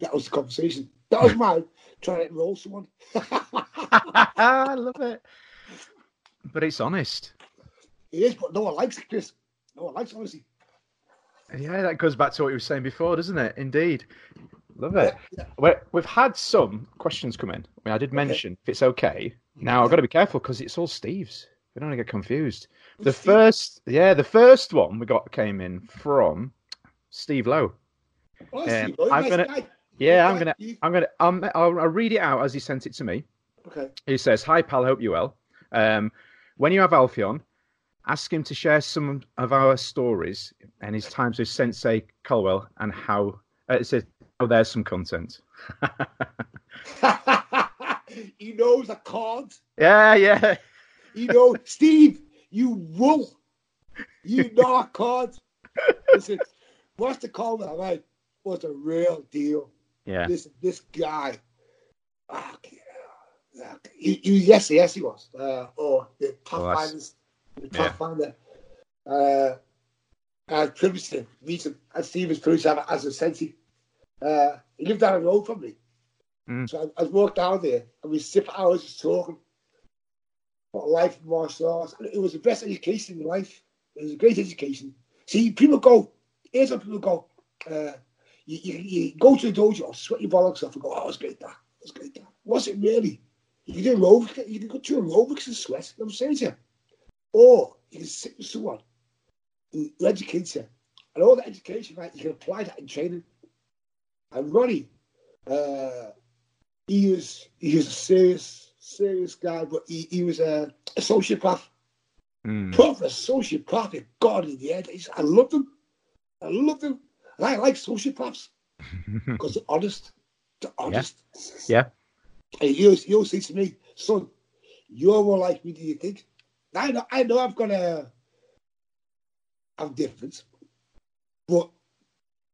That was the conversation. That was mine. Trying to enroll someone. I love it. But it's honest. It is, but no one likes it, Chris. No one likes honesty. Yeah, that goes back to what you were saying before, doesn't it? Indeed. Love it. Yeah. we we've had some questions come in. I, mean, I did mention if it's okay. Now I've got to be careful because it's all Steve's. We don't want to get confused. The Steve? first, yeah, the first one we got came in from Steve Lowe. Oh, Um, oh, I'm nice gonna- guy. Yeah, I'm gonna, I'm gonna, um, I'll, I'll read it out as he sent it to me. Okay. He says, "Hi, pal. Hope you're well. Um, when you have Alfion, ask him to share some of our stories and his times with Sensei Colwell and how uh, it says there's some content. he knows I can't. yeah, yeah, You know, Steve, you will. You know I can't. Listen, what's the comment? Right, was a real deal. yeah. Listen, this guy. ah, yeah, he, he yes, yes, he was. Uh, oh, the Pathfinders, the yeah. Pathfinder. Uh, privileged to meet him. And Steve was privileged as a sensei. Uh, he lived down the road from me. Mm. So I, I walked down there and we sit for hours just talking about life in martial arts. And it was the best education in life. It was a great education. See, people go, here's what people go, uh, you, you, you go to the dojo, sweat your bollocks off and go, oh, it's great that. It's great that. Was it really? You can do aerobics, you can go to aerobics and sweat. You know what I'm saying to you? Or you can sit with someone who educates you. And all that education, right, you can apply that in training. And Ronnie, uh, he was he was a serious, serious guy, but he, he was a, a sociopath. Mm. Proper sociopathic God in the head. He's, I loved him. I loved him. And I like sociopaths because they're honest. They're honest. Yeah. And he always, he always says to me, son, you're more like me than you think. I know, I know I've got a, I'm different, but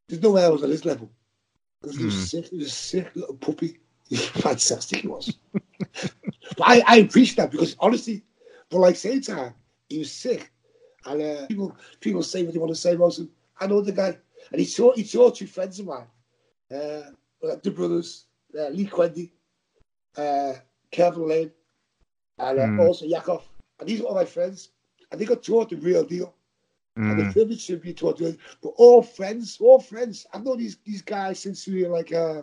there's no way I was at this level. Because he was sick, he was a sick little puppy. Fantastic he was. but I, I appreciate that because honestly, but like same time, he was sick. And uh, people people say what they want to say about him. I know the guy. And he saw he saw two friends of mine. Uh, the brothers, uh, Lee Quendy, uh, Kevin Lane, and uh, Hmm. also Yakov. And these are all my friends. and they got taught the real deal. And the Mm. privilege should be taught to But all friends, all friends. I've known these these guys since we were like uh,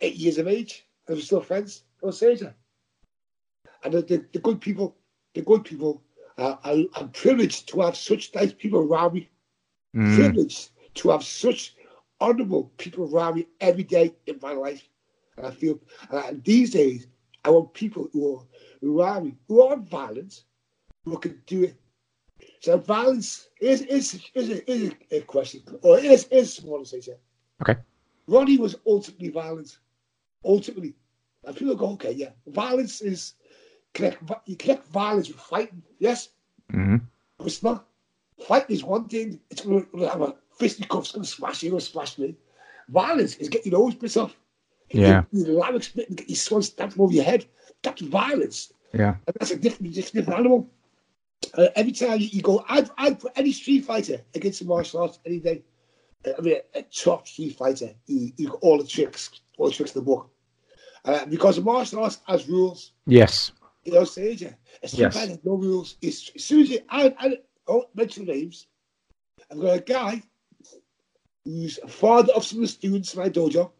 eight years of age, and we're still friends. I'll say. And the, the, the good people, the good people, uh, I, I'm privileged to have such nice people around me. Mm. Privileged to have such honourable people around me every day in my life. And I feel, and these days, I want people who are who are around me who aren't violent, who can do it. So violence is is is a, is a, question, or is is what I say. yeah. Okay. Ronnie was ultimately violent. Ultimately, and people go, okay, yeah, violence is connect. You connect violence with fighting, yes, Mm. but it's not. Fighting is one thing. It's going to have a fisticuffs, going to smash you, going to smash me. Violence is getting your nose bit off. Yeah. Your, your larynx and get your swan stamped over your head. That's violence. Yeah. And that's a different, different animal. Uh, every time you, go, I'd, I'd put any street fighter against a martial arts any day. Uh, I mean, a, top street fighter, you, you got all the tricks, all the tricks in the book. Uh, because the martial arts has rules. Yes. You know, stage. A street Yes. fighter has no rules. It's, as soon as you, I, I don't mention names. I've got a guy who's a father of some of the students in my dojo.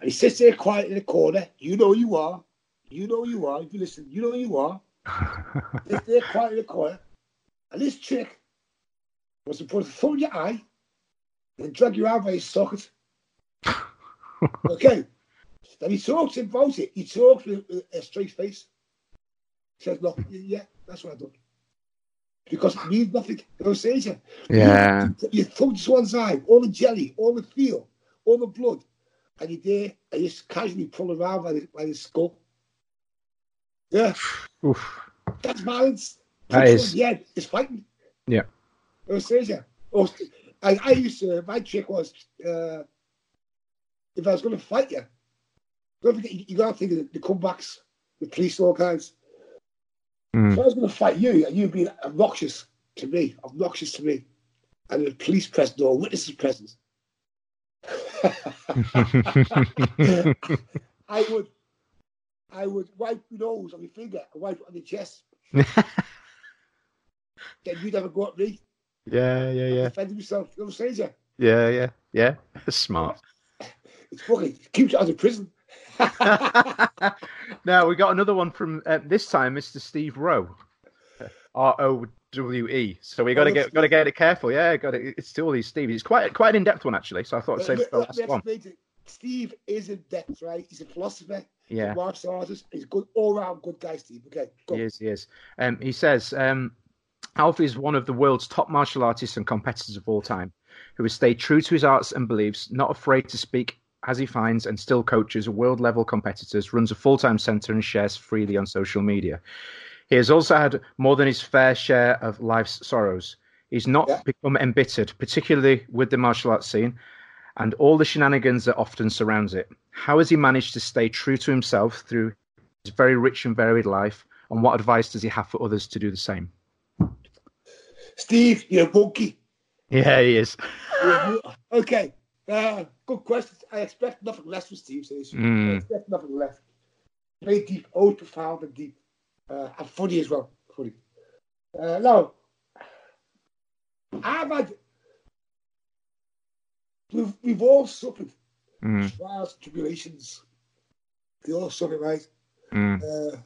And he sits there quiet in the corner. You know you are. You know you are. If you listen, you know you are. Sits there quiet in the corner. And this trick was supposed to thumb your eye and drag you out by his socket. okay. Then he talks about it. He talks with a straight face. He says, Look, yeah, that's what I've done. Because it means nothing. You know what I'm saying? to you? Yeah. You, you, thumb to one side, all the jelly, all the feel, all the blood, and you're there and you just casually pull around by the, by the skull. Yeah, Oof. that's violence. That is. head, it's fighting. Yeah. You know what I'm saying? to you? I, I used to, my trick was, uh, if I was going to fight you, don't forget, you, you got to think of the, the comebacks, the police, all kinds. Mm. If I was going to fight you, and you being obnoxious to me, obnoxious to me, and the police present or witnesses present, I would, I would wipe your nose on your finger and wipe it on your chest. Then you'd have a go at me, yeah. Yeah. Yeah. defend yourself. You know what I'm saying? Yeah. Yeah. Yeah. Smart. It's fucking it keeps you out of prison. now we got another one from uh, this time, Mr. Steve Rowe, R O W E. So we got to get got to get it careful. Yeah, got it. It's still these Steve. It's quite quite an in depth one actually. So I thought I'd save the last one. explain to you. Steve is in depth, right? He's a philosopher, Yeah. a martial artist. He's good all round good guy, Steve. Okay, go. He is, he is. Um, he says, um, Alfie is one of the world's top martial artists and competitors of all time, who has stayed true to his arts and beliefs, not afraid to speak as he finds, and still coaches world level competitors, runs a full time centre, and shares freely on social media. He has also had more than his fair share of life's sorrows. He's not Yeah. become embittered, particularly with the martial arts scene and all the shenanigans that often surrounds it. How has he managed to stay true to himself through his very rich and varied life? And what advice does he have for others to do the same? Steve, you're a monkey. Yeah, he is. You're a mo- okay, uh, good question. I expect nothing less from Steve. Says I Mm. expect nothing less. Very deep, always profound and deep, uh, and funny as well. Funny. Uh, now, I've had. We've, we've all suffered Mm, trials and tribulations. We all suffer, right? mm, uh,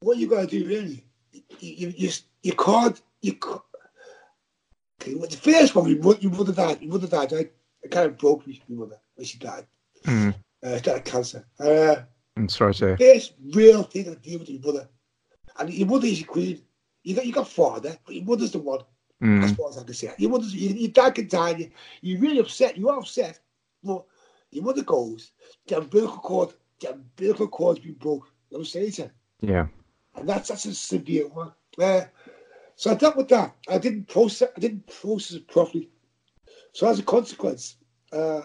what you gotta do really, you you you, you can't you can't. Okay, well, the first one, your mother, your mother died. Your mother died. Right? It kind of broke me. Your mother when she died. mm. Uh, she died of cancer. Uh, I'm sorry to. first real thing to deal with your mother, and your mother is your queen. You got you got father, but your mother's the one. As Mm, far as I can say, your mother's your, your dad can die. You, you're really upset. You are upset, but your mother goes. The umbilical cord, the umbilical cord's been broke. You know what I'm saying? to yeah. and that's that's a severe one. Uh, so I dealt with that. I didn't process. I didn't process it properly. So as a consequence, uh,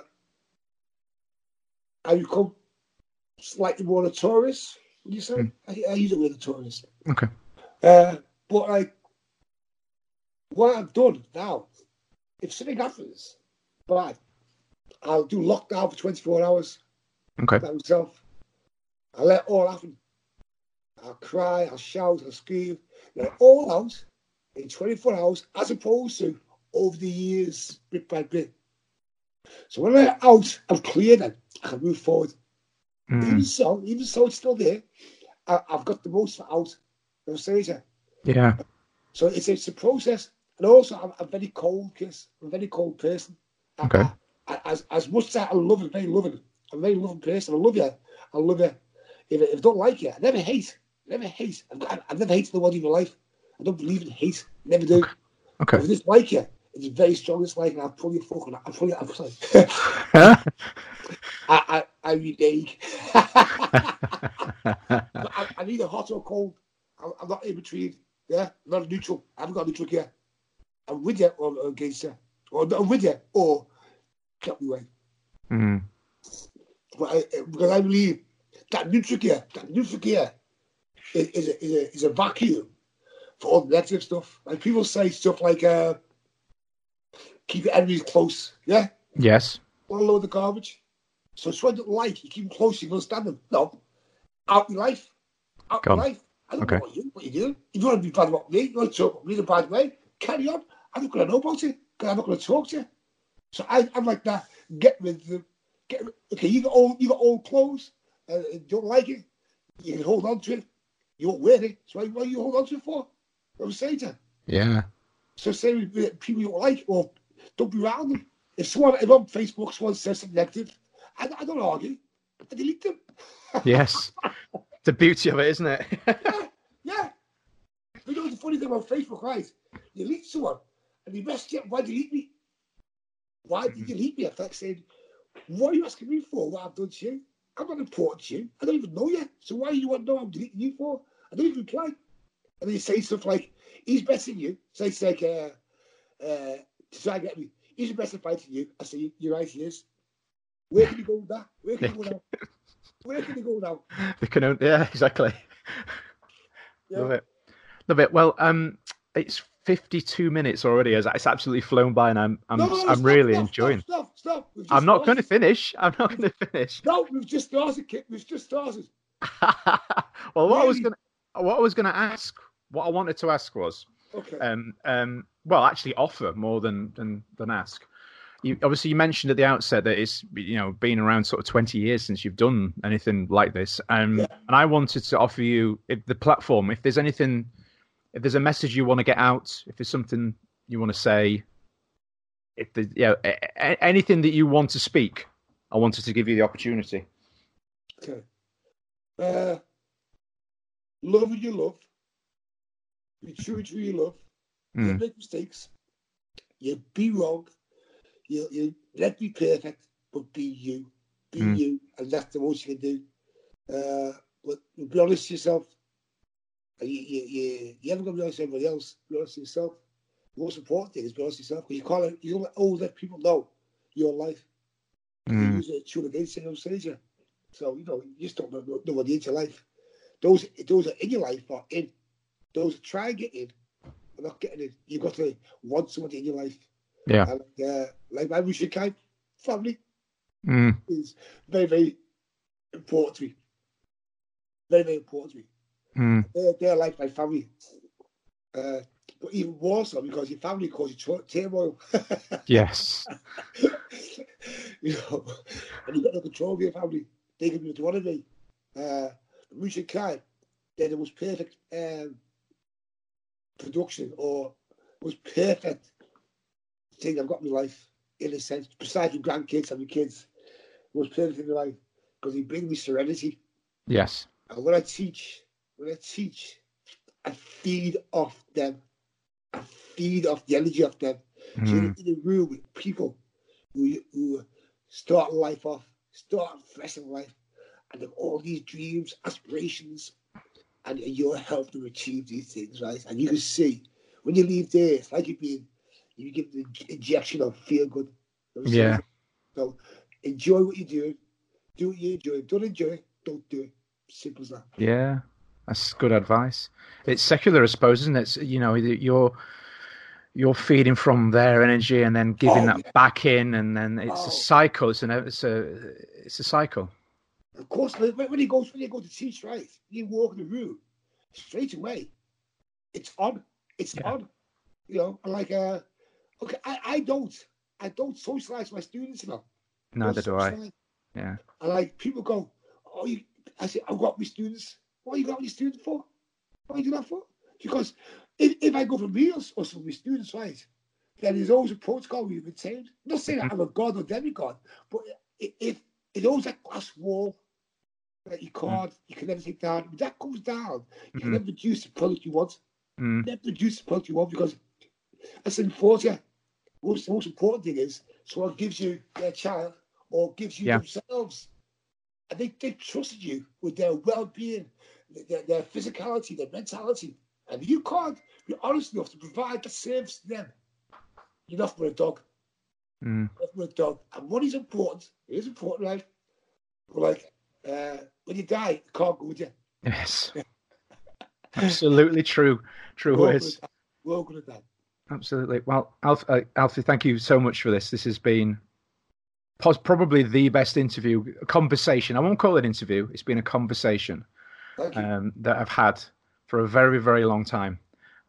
I become slightly more notorious. Would you say? I, I use the word notorious. Okay. Uh, but like, what I've done now, if something happens bad, I'll do lockdown for 24 hours Okay. by myself. I let it all happen. I'll cry, I'll shout, I'll scream. They're all out in 24 hours, as opposed to over the years, bit by bit. So when I'm out, I'm clear then. I can move forward. Mm. Even so, even so, it's still there. I, I've got the most out. What I'm? Yeah. So it's it's a process, and also I'm, I'm very cold, kiss. I'm a very cold person. Okay. I, as as much as I love it, very loving. I'm a very loving person. I love you. I love you. If, if I don't like you, I never hate. I never hate. I've, got, I've never hated nobody in my life. I don't believe in hate. Never do. Okay. If I dislike you, it's very strong dislike, and I'll pull you fucking. I'll pull you. I'm sorry. Huh? I I I renege. I, I need a hot or cold. I'm, I'm not in between. Yeah, I'm not neutral. I haven't got a neutral here. I'm with you against you, or I'm with you or cut me away. Mm. But I, because I believe that neutral gear, that neutral gear is, is, a, is, a, is a vacuum for all the negative stuff. Like people say stuff like, uh, keep your enemies close. Yeah, Yes. one load of garbage. So it's what you like, you keep them close, you understand them. No, out your life, out Go your on. life. I don't Okay. know what you what you do. If you want to be bad about me, you want to talk about me in a bad way, carry on. I'm not going to know about it because I'm not going to talk to you. So I, I'm like that. Get rid of them. Get rid- okay. You got old, you got old clothes. Uh, you don't like it. You can hold on to it. You won't wear it. So why, what you hold on to it for? I'm saying to. Yeah. So say people you don't like, or don't be around them. If someone if on Facebook someone says something negative, I, I don't argue. I delete them. Yes. the beauty of it, isn't it? Yeah. You know the funny thing about Facebook, right? You delete someone and you message them, why delete me? Why did you delete me? I like saying, what are you asking me for? What I've done to you? I'm not important to you. I don't even know you. So why do you want to know I'm deleting you for? I don't even reply. And then you say stuff like, he's better than you. So it's like, uh, uh, to try and get me, he's a better fighter than you. I say, you're right, he is. Where can you go with that? Where can you go now? Where can you go now? they can yeah, exactly. Yeah. Love it. Love it. Well, um, it's 52 minutes already. It's it's absolutely flown by, and I'm I'm No, no, no, I'm stop, really stop, enjoying. Stop, stop, stop. I'm not going to finish. I'm not going to finish. No, we've just started, Kit. We've just started. well, what I was going to what I was going to ask, what I wanted to ask was, Okay. um, um, well, actually offer more than than than ask. You, obviously, you mentioned at the outset that it's you know been around sort of twenty years since you've done anything like this, um, Yeah. and I wanted to offer you the platform. If there's anything, if there's a message you want to get out, if there's something you want to say, if the yeah, a- a- anything that you want to speak, I wanted to give you the opportunity. okay. Uh, love what you love. Be true to who you love. You Mm. make mistakes. You be wrong. You, you let be perfect, but be you. Be Mm. you. And that's the most you can do. Uh, but be honest to yourself. You, you, you, you haven't got to be honest with everybody else. Be honest to yourself. The most important thing is be honest to yourself. Because you can't, you don't let, oh, let people know your life. You Mm. use it to against on stage. yeah. So, you know, you just don't know know nobody into your life. Those those are in your life are in. Those that try and get in are not getting in. You've got to want somebody in your life. Yeah. And uh, like my Russian kind family Mm. is very, very important to me. Very, very important to me. Mm. They're, they're like my family. Uh, but even more so because your family causes you tur- turmoil. Yes. you know, and you've got no control of your family. They can do what they want to be. Uh, Russian kind, they're the most perfect um, production or most perfect thing I've got in my life, in a sense, besides your grandkids and your kids. Most perfect in my life because they bring me serenity. Yes. And when I teach, when I teach, I feed off them. I feed off the energy of them. So Mm. in a room with people who, who start life off, start fresh in life, and have all these dreams, aspirations, and you're helping them achieve these things, right? And you can see when you leave there, it's like you've been, you give the injection of feel good. You Yeah. So enjoy what you're doing. Do what you enjoy. Don't enjoy it. Don't do it. Simple as that. Yeah, that's good advice. It's secular, I suppose, isn't it? It's, you know, you're you're feeding from their energy and then giving Oh, that yeah. back in, and then it's Oh. a cycle. It's an it's a it's a cycle. Of course, when, he goes when you go to teach, right? You walk in the room, straight away, it's on. It's Yeah. on. You know, like uh, okay, I, I don't I don't socialize my students now. Neither do I. Yeah. And like people go, oh, you. I say I've got my students. What you got your students for? What you do that for? Because if, if I go for meals or some of my students, right, then there's always a protocol we've maintained. I'm not saying I'm a god or demigod, but if it's always that glass wall that you can't, you can never take down. If that comes down, you can Mhm. never produce the product you want. Mm. Never produce the product you want because before to you, most, the most important thing is someone gives you their child or gives you Yeah. themselves. And they, they trusted you with their well being, their, their physicality, their mentality. And you can't be honest enough to provide that service to them. You're not for a dog. Mm. Not for a dog. And money's important. It is important, right? But like, uh, when you die, it can't go with you. Yes. Absolutely true. True We're words. We're going to die. Absolutely. Well, Alf, uh, Alfie, thank you so much for this. This has been probably the best interview, conversation. I won't call it interview. It's been a conversation you. Um, that I've had for a very, very long time.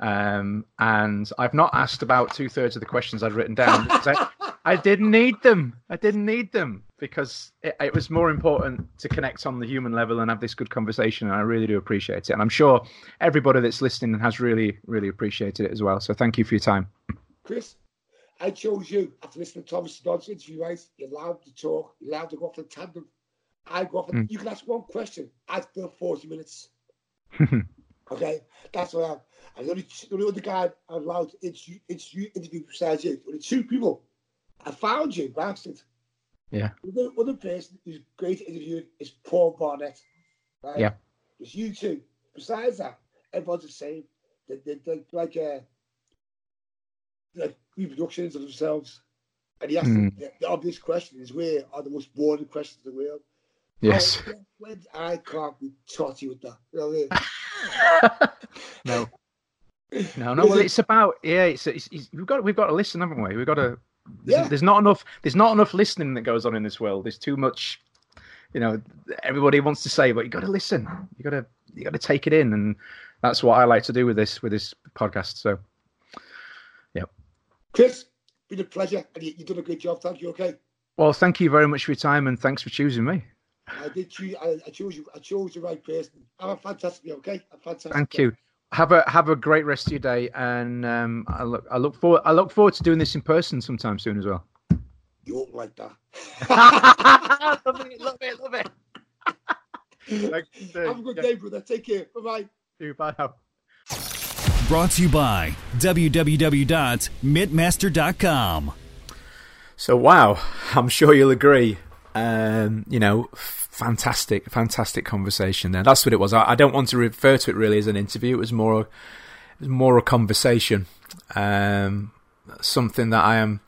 Um, and I've not asked about two thirds of the questions I'd written down. I, I didn't need them. I didn't need them because it, it was more important to connect on the human level and have this good conversation. And I really do appreciate it. And I'm sure everybody that's listening has really, really appreciated it as well. So thank you for your time. Chris, I chose you after listening to Thomas Dodd's interview, right? You're allowed to talk, you're allowed to go off the tandem. I go off, Mm. you can ask one question, I fill 40 minutes. okay? That's what I am. And the only, the only other guy I'm allowed to interview, interview, interview besides you, only two people. I found you accident. Yeah. The other, person who's great at interviewing is Paul Barnett. Right? Yeah. It's you two. Besides that, everyone's the same. They, they, they're like uh, like reproductions of themselves. And he asked Mm. the, the obvious question is where are the most boring questions in the world? Oh, yes. Oh, when, I can't be totty with that. You know I mean? no. No, no. Well, it's about yeah. It's, it's, it's we've got we've got to listen, haven't we? We've got to. There's, Yeah. there's not enough. There's not enough listening that goes on in this world. There's too much. You know, everybody wants to say, but you got to listen. You got to you got to take it in, and that's what I like to do with this with this podcast. So, yeah. Chris, been a pleasure. And you, you've done a good job. Thank you. Okay. well, thank you very much for your time, and thanks for choosing me. I did choose, I, I chose you. I chose the right person. Have a fantastic day, okay? A fantastic Thank day. you. Have a have a great rest of your day, and um, I look I look forward I look forward to doing this in person sometime soon as well. You won't like that. love it, love it, love it. Have a good day, brother. Take care. Bye bye. Bye now. Brought to you by www.mitmaster.com. So wow, I'm sure you'll agree. Um, you know, fantastic, fantastic conversation there. That's what it was. I, I don't want to refer to it really as an interview. It was more, it was more a conversation. Um, something that I am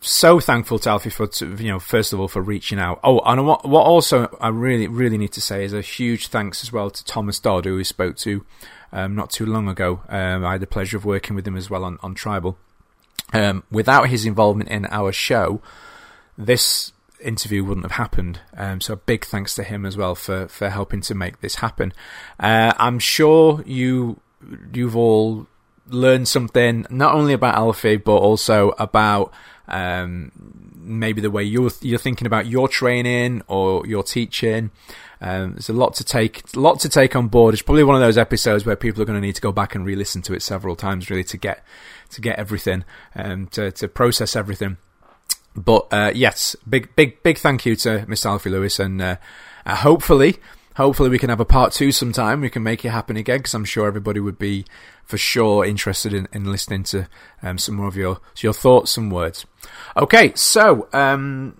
so thankful to Alfie for, to, you know, first of all for reaching out. Oh, and what, what also I really, really need to say is a huge thanks as well to Thomas Dodd, who we spoke to um, not too long ago. Um, I had the pleasure of working with him as well on, on Tribal. Um, without his involvement in our show, this interview wouldn't have happened. Um, so big thanks to him as well for, for helping to make this happen. Uh, I'm sure you you've all learned something not only about Alfie but also about um, maybe the way you're you're thinking about your training or your teaching. Um, there's a lot to take, lot to take on board. It's probably one of those episodes where people are going to need to go back and re-listen to it several times, really, to get to get everything, um, to to process everything. But uh, yes, big big big thank you to Mr. Alfie Lewis, and uh, uh, hopefully, hopefully we can have a part two sometime. We can make it happen again because I'm sure everybody would be for sure interested in, in listening to um, some more of your your thoughts and words. Okay, so um,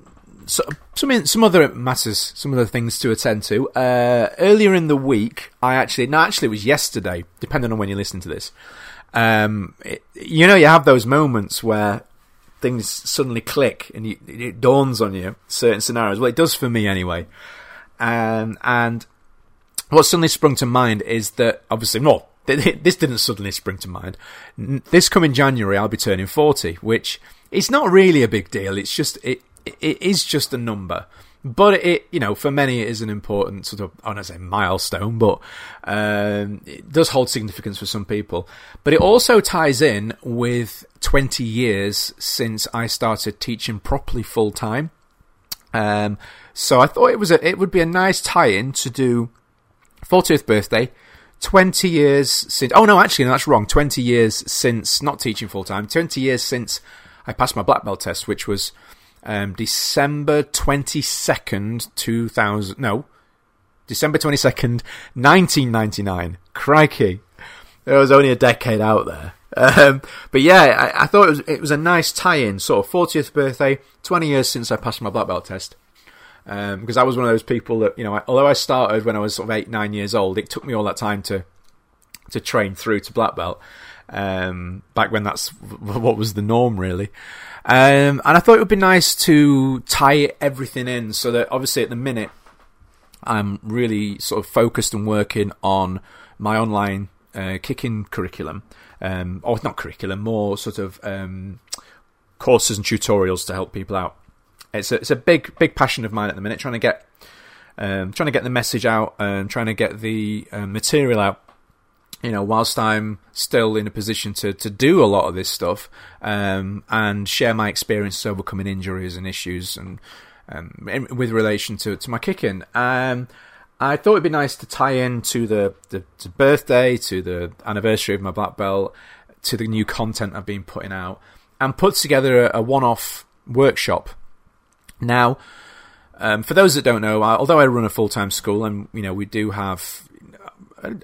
so some some other matters, some other things to attend to. Uh, earlier in the week, I actually no, actually it was yesterday, depending on when you listen to this. Um, it, you know, you have those moments where things suddenly click and you, it dawns on you certain scenarios. Well, it does for me anyway. Um, and what suddenly sprung to mind is that obviously, no, this didn't suddenly spring to mind. This coming January, I'll be turning forty, which is not really a big deal. It's just it it is just a number. But it, you know, for many it is an important sort of, I don't say milestone, but um, it does hold significance for some people. But it also ties in with 20 years since I started teaching properly full time. Um, so I thought it was a, it would be a nice tie-in to do 40th birthday, 20 years since. Oh no, actually, no, that's wrong. 20 years since not teaching full time. 20 years since I passed my black belt test, which was um, December 22nd, 2000. No, December 22nd, 1999. Crikey. There was only a decade out there. Um, but yeah, I, I, thought it was, it was a nice tie-in, sort of 40th birthday, 20 years since I passed my black belt test. Um, because I was one of those people that, you know, I, although I started when I was sort of eight, nine years old, it took me all that time to, to train through to black belt. Um, back when that's what was the norm, really. Um, and I thought it would be nice to tie everything in so that obviously at the minute I'm really sort of focused and working on my online uh, kicking curriculum, um, or not curriculum, more sort of um, courses and tutorials to help people out. It's a, it's a big big passion of mine at the minute, trying to get um, trying to get the message out and trying to get the uh, material out you know, whilst I'm still in a position to, to do a lot of this stuff um, and share my experiences overcoming injuries and issues and um, in, with relation to, to my kicking. Um, I thought it'd be nice to tie in to the, the to birthday, to the anniversary of my black belt, to the new content I've been putting out, and put together a, a one-off workshop. Now, um, for those that don't know, I, although I run a full-time school, and you know we do have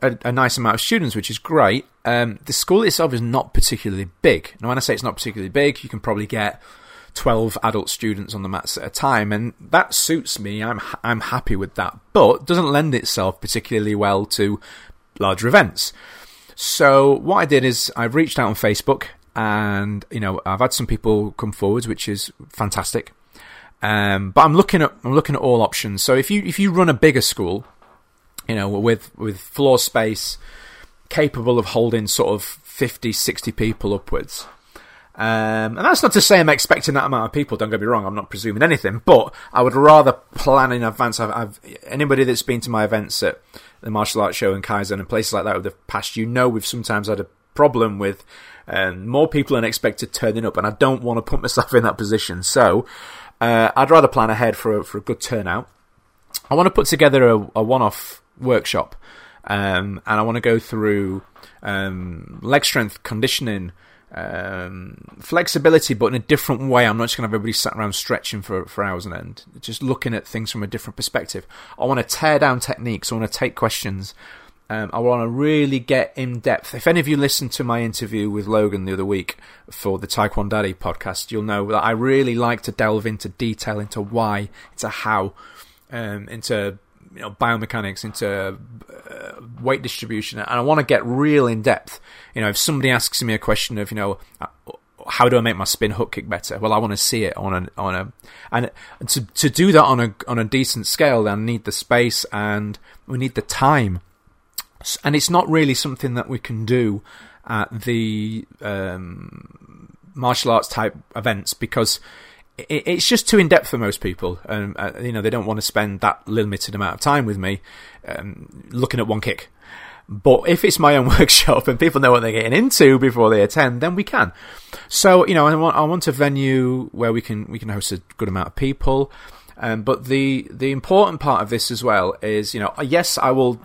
a, a, nice amount of students, which is great. Um, the school itself is not particularly big. Now, when I say it's not particularly big, you can probably get 12 adult students on the mats at a time, and that suits me. I'm I'm happy with that, but doesn't lend itself particularly well to larger events. So what I did is I've reached out on Facebook, and you know I've had some people come forwards, which is fantastic. Um, but I'm looking at I'm looking at all options. So if you if you run a bigger school, you know, with with floor space capable of holding sort of 50, 60 people upwards. Um, and that's not to say I'm expecting that amount of people. Don't get me wrong. I'm not presuming anything, but I would rather plan in advance. I've, I've anybody that's been to my events at the martial arts show in Kaizen and places like that over the past, you know, we've sometimes had a problem with um, more people than expected turning up, and I don't want to put myself in that position. So uh, I'd rather plan ahead for a, for a good turnout. I want to put together a, a one-off workshop, um, and I want to go through um, leg strength, conditioning, um, flexibility, but in a different way. I'm not just going to have everybody sat around stretching for, for hours and end, just looking at things from a different perspective. I want to tear down techniques. I want to take questions. Um, I want to really get in depth. If any of you listened to my interview with Logan the other week for the Taekwondo Daddy podcast, you'll know that I really like to delve into detail, into why, into how, um, into you know biomechanics into uh, weight distribution. And I want to get real in depth. You know if somebody asks me a question of you know uh, how do I make my spin hook kick better? Well I want to see it on a on a and to to do that on a on a decent scale I need the space and we need the time. And it's not really something that we can do at the um, martial arts type events because it's just too in depth for most people, and uh, you know they don't want to spend that limited amount of time with me um, looking at one kick. But if it's my own workshop and people know what they're getting into before they attend, then we can. So you know, I want I want a venue where we can we can host a good amount of people. Um, but the the important part of this as well is you know yes I will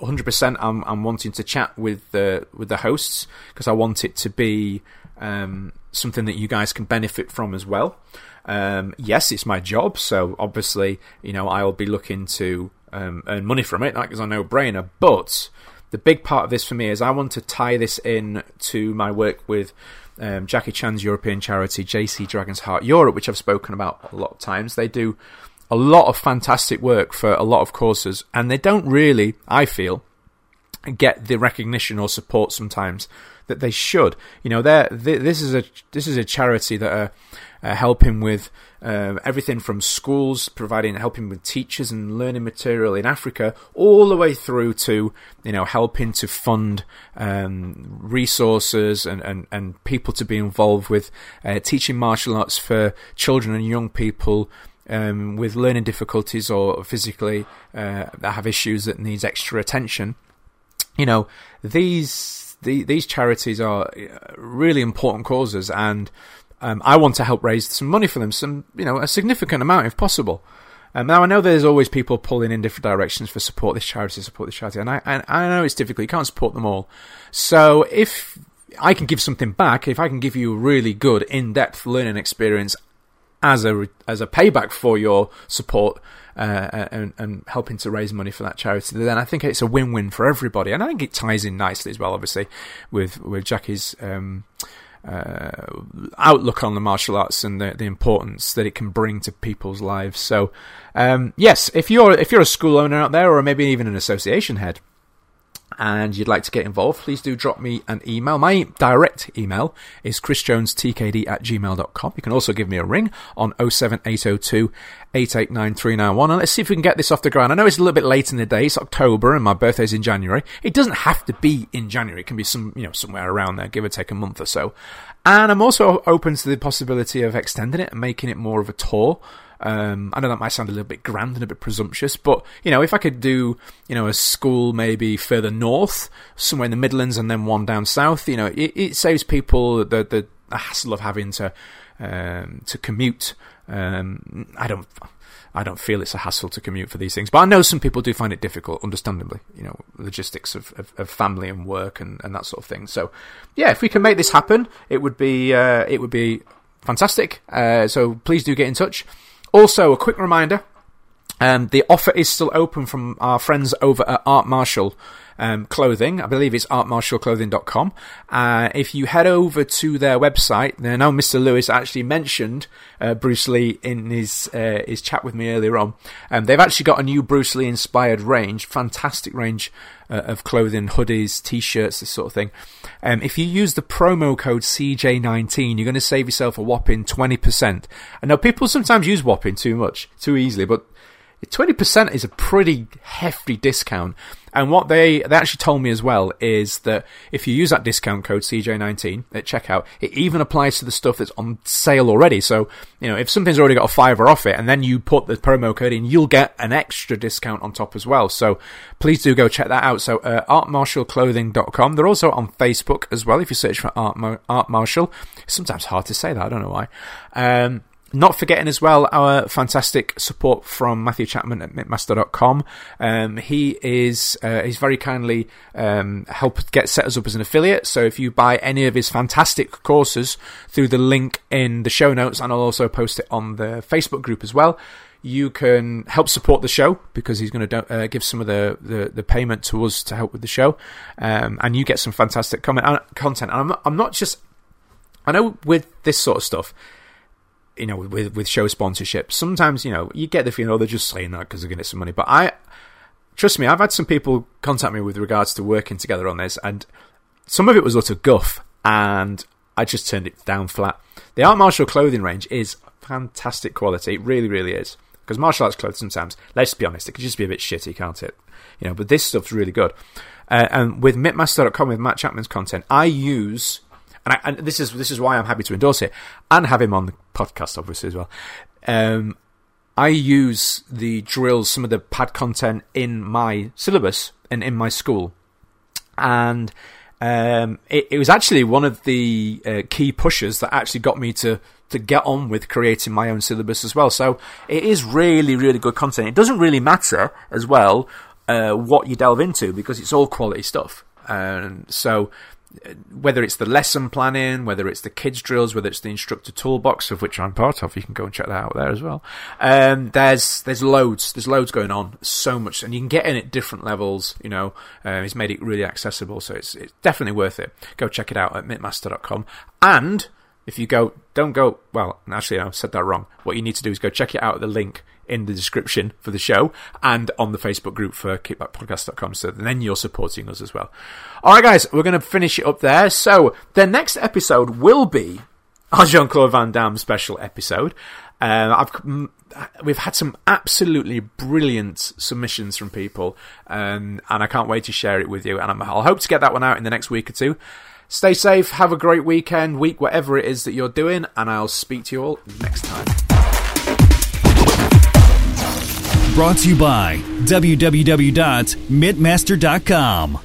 100% I'm I'm wanting to chat with the with the hosts because I want it to be um, something that you guys can benefit from as well. Um, yes, it's my job, so obviously, you know, I'll be looking to um, earn money from it. That is a no-brainer. But the big part of this for me is I want to tie this in to my work with um, Jackie Chan's European charity, JC Dragon's Heart Europe, which I've spoken about a lot of times. They do a lot of fantastic work for a lot of causes, and they don't really, I feel, get the recognition or support sometimes that they should. You know, they this is a this is a charity that are uh, helping with uh, everything from schools, providing helping with teachers and learning material in Africa, all the way through to you know helping to fund um, resources and, and, and people to be involved with uh, teaching martial arts for children and young people. um, with learning difficulties or physically uh, that have issues that needs extra attention. You know, these the, these charities are uh, really important causes, and um, I want to help raise some money for them, some you know a significant amount if possible. Um, now I know there's always people pulling in different directions for support this charity, support this charity, and I, and I know it's difficult. You can't support them all. So if I can give something back, if I can give you a really good in-depth learning experience as a as a payback for your support uh, and, and helping to raise money for that charity, then I think it's a win-win for everybody, and I think it ties in nicely as well, obviously, with with Jackie's. Um, uh, outlook on the martial arts and the, the importance that it can bring to people's lives. So, um, yes, if you're if you're a school owner out there, or maybe even an association head, and you'd like to get involved, please do drop me an email. My direct email is chrisjonestkd at gmail.com. You can also give me a ring on 07802 889391. And let's see if we can get this off the ground. I know it's a little bit late in the day. It's October and my birthday's in January. It doesn't have to be in January. It can be some, you know, somewhere around there, give or take a month or so. And I'm also open to the possibility of extending it and making it more of a tour. Um, I know that might sound a little bit grand and a bit presumptuous, but you know, if I could do, you know, a school maybe further north, somewhere in the Midlands, and then one down south, you know, it, it saves people the, the, the hassle of having to um, to commute. Um, I don't. I don't feel it's a hassle to commute for these things, but I know some people do find it difficult, understandably. You know, logistics of, of, of family and work and, and that sort of thing. So, yeah, if we can make this happen, it would be uh, it would be fantastic. Uh, so please do get in touch. Also, a quick reminder um, the offer is still open from our friends over at Art Martial um, Clothing. I believe it's artmartialclothing.com. Uh, if you head over to their website, I know Mr. Lewis actually mentioned uh, Bruce Lee in his uh, his chat with me earlier on. Um, they've actually got a new Bruce Lee inspired range, fantastic range uh, of clothing, hoodies, t-shirts, this sort of thing. Um, if you use the promo code CJ19, you're going to save yourself a whopping 20%. I know people sometimes use whopping too much, too easily, but 20% is a pretty hefty discount. And what they, they actually told me as well is that if you use that discount code CJ19 at checkout, it even applies to the stuff that's on sale already. So, you know, if something's already got a fiver off it and then you put the promo code in, you'll get an extra discount on top as well. So please do go check that out. So, uh, artmartialclothing.com. They're also on Facebook as well if you search for Art, Art Martial. It's sometimes hard to say that. I don't know why. Um, not forgetting as well our fantastic support from Matthew Chapman at MintMaster.com. Um, he is uh, he's very kindly um, helped get set us up as an affiliate. So if you buy any of his fantastic courses through the link in the show notes, and I'll also post it on the Facebook group as well. You can help support the show because he's going to uh, give some of the, the, the, payment to us to help with the show, um, and you get some fantastic comment, uh, content. And I'm I'm not just I know with this sort of stuff, you know, with with show sponsorships. sometimes you know you get the feeling, oh, they're just saying that because they're going to get some money. But I trust me, I've had some people contact me with regards to working together on this, and some of it was utter guff, and I just turned it down flat. The Art Martial clothing range is fantastic quality, it really, really is. Because martial arts clothes sometimes, let's be honest, it can just be a bit shitty, can't it? You know, but this stuff's really good. Uh, and with Mintmaster.com, with Matt Chapman's content, I use and, I, and this is this is why I'm happy to endorse it and have him on the podcast, obviously as well. Um, I use the drills, some of the pad content in my syllabus and in my school, and um, it, it, was actually one of the uh, key pushers that actually got me to to get on with creating my own syllabus as well. So it is really, really good content. It doesn't really matter as well uh, what you delve into because it's all quality stuff. And so whether it's the lesson planning, whether it's the kids drills, whether it's the instructor toolbox of which I'm part of, you can go and check that out there as well. Um, there's there's loads, there's loads going on, so much, and you can get in at different levels. You know, uh, he's made it really accessible, so it's it's definitely worth it. Go check it out at mitmaster.com And if you go, don't go. Well, actually, I said that wrong. What you need to do is go check it out at the link in the description for the show and on the Facebook group for kickbackpodcast.com. So then you're supporting us as well. All right, guys, we're going to finish it up there. So the next episode will be our Jean Claude Van Damme special episode. Uh, I've we've had some absolutely brilliant submissions from people, um, and I can't wait to share it with you. And i will hope to get that one out in the next week or two. Stay safe, have a great weekend, week, whatever it is that you're doing, and I'll speak to you all next time. Brought to you by www.mitmaster.com.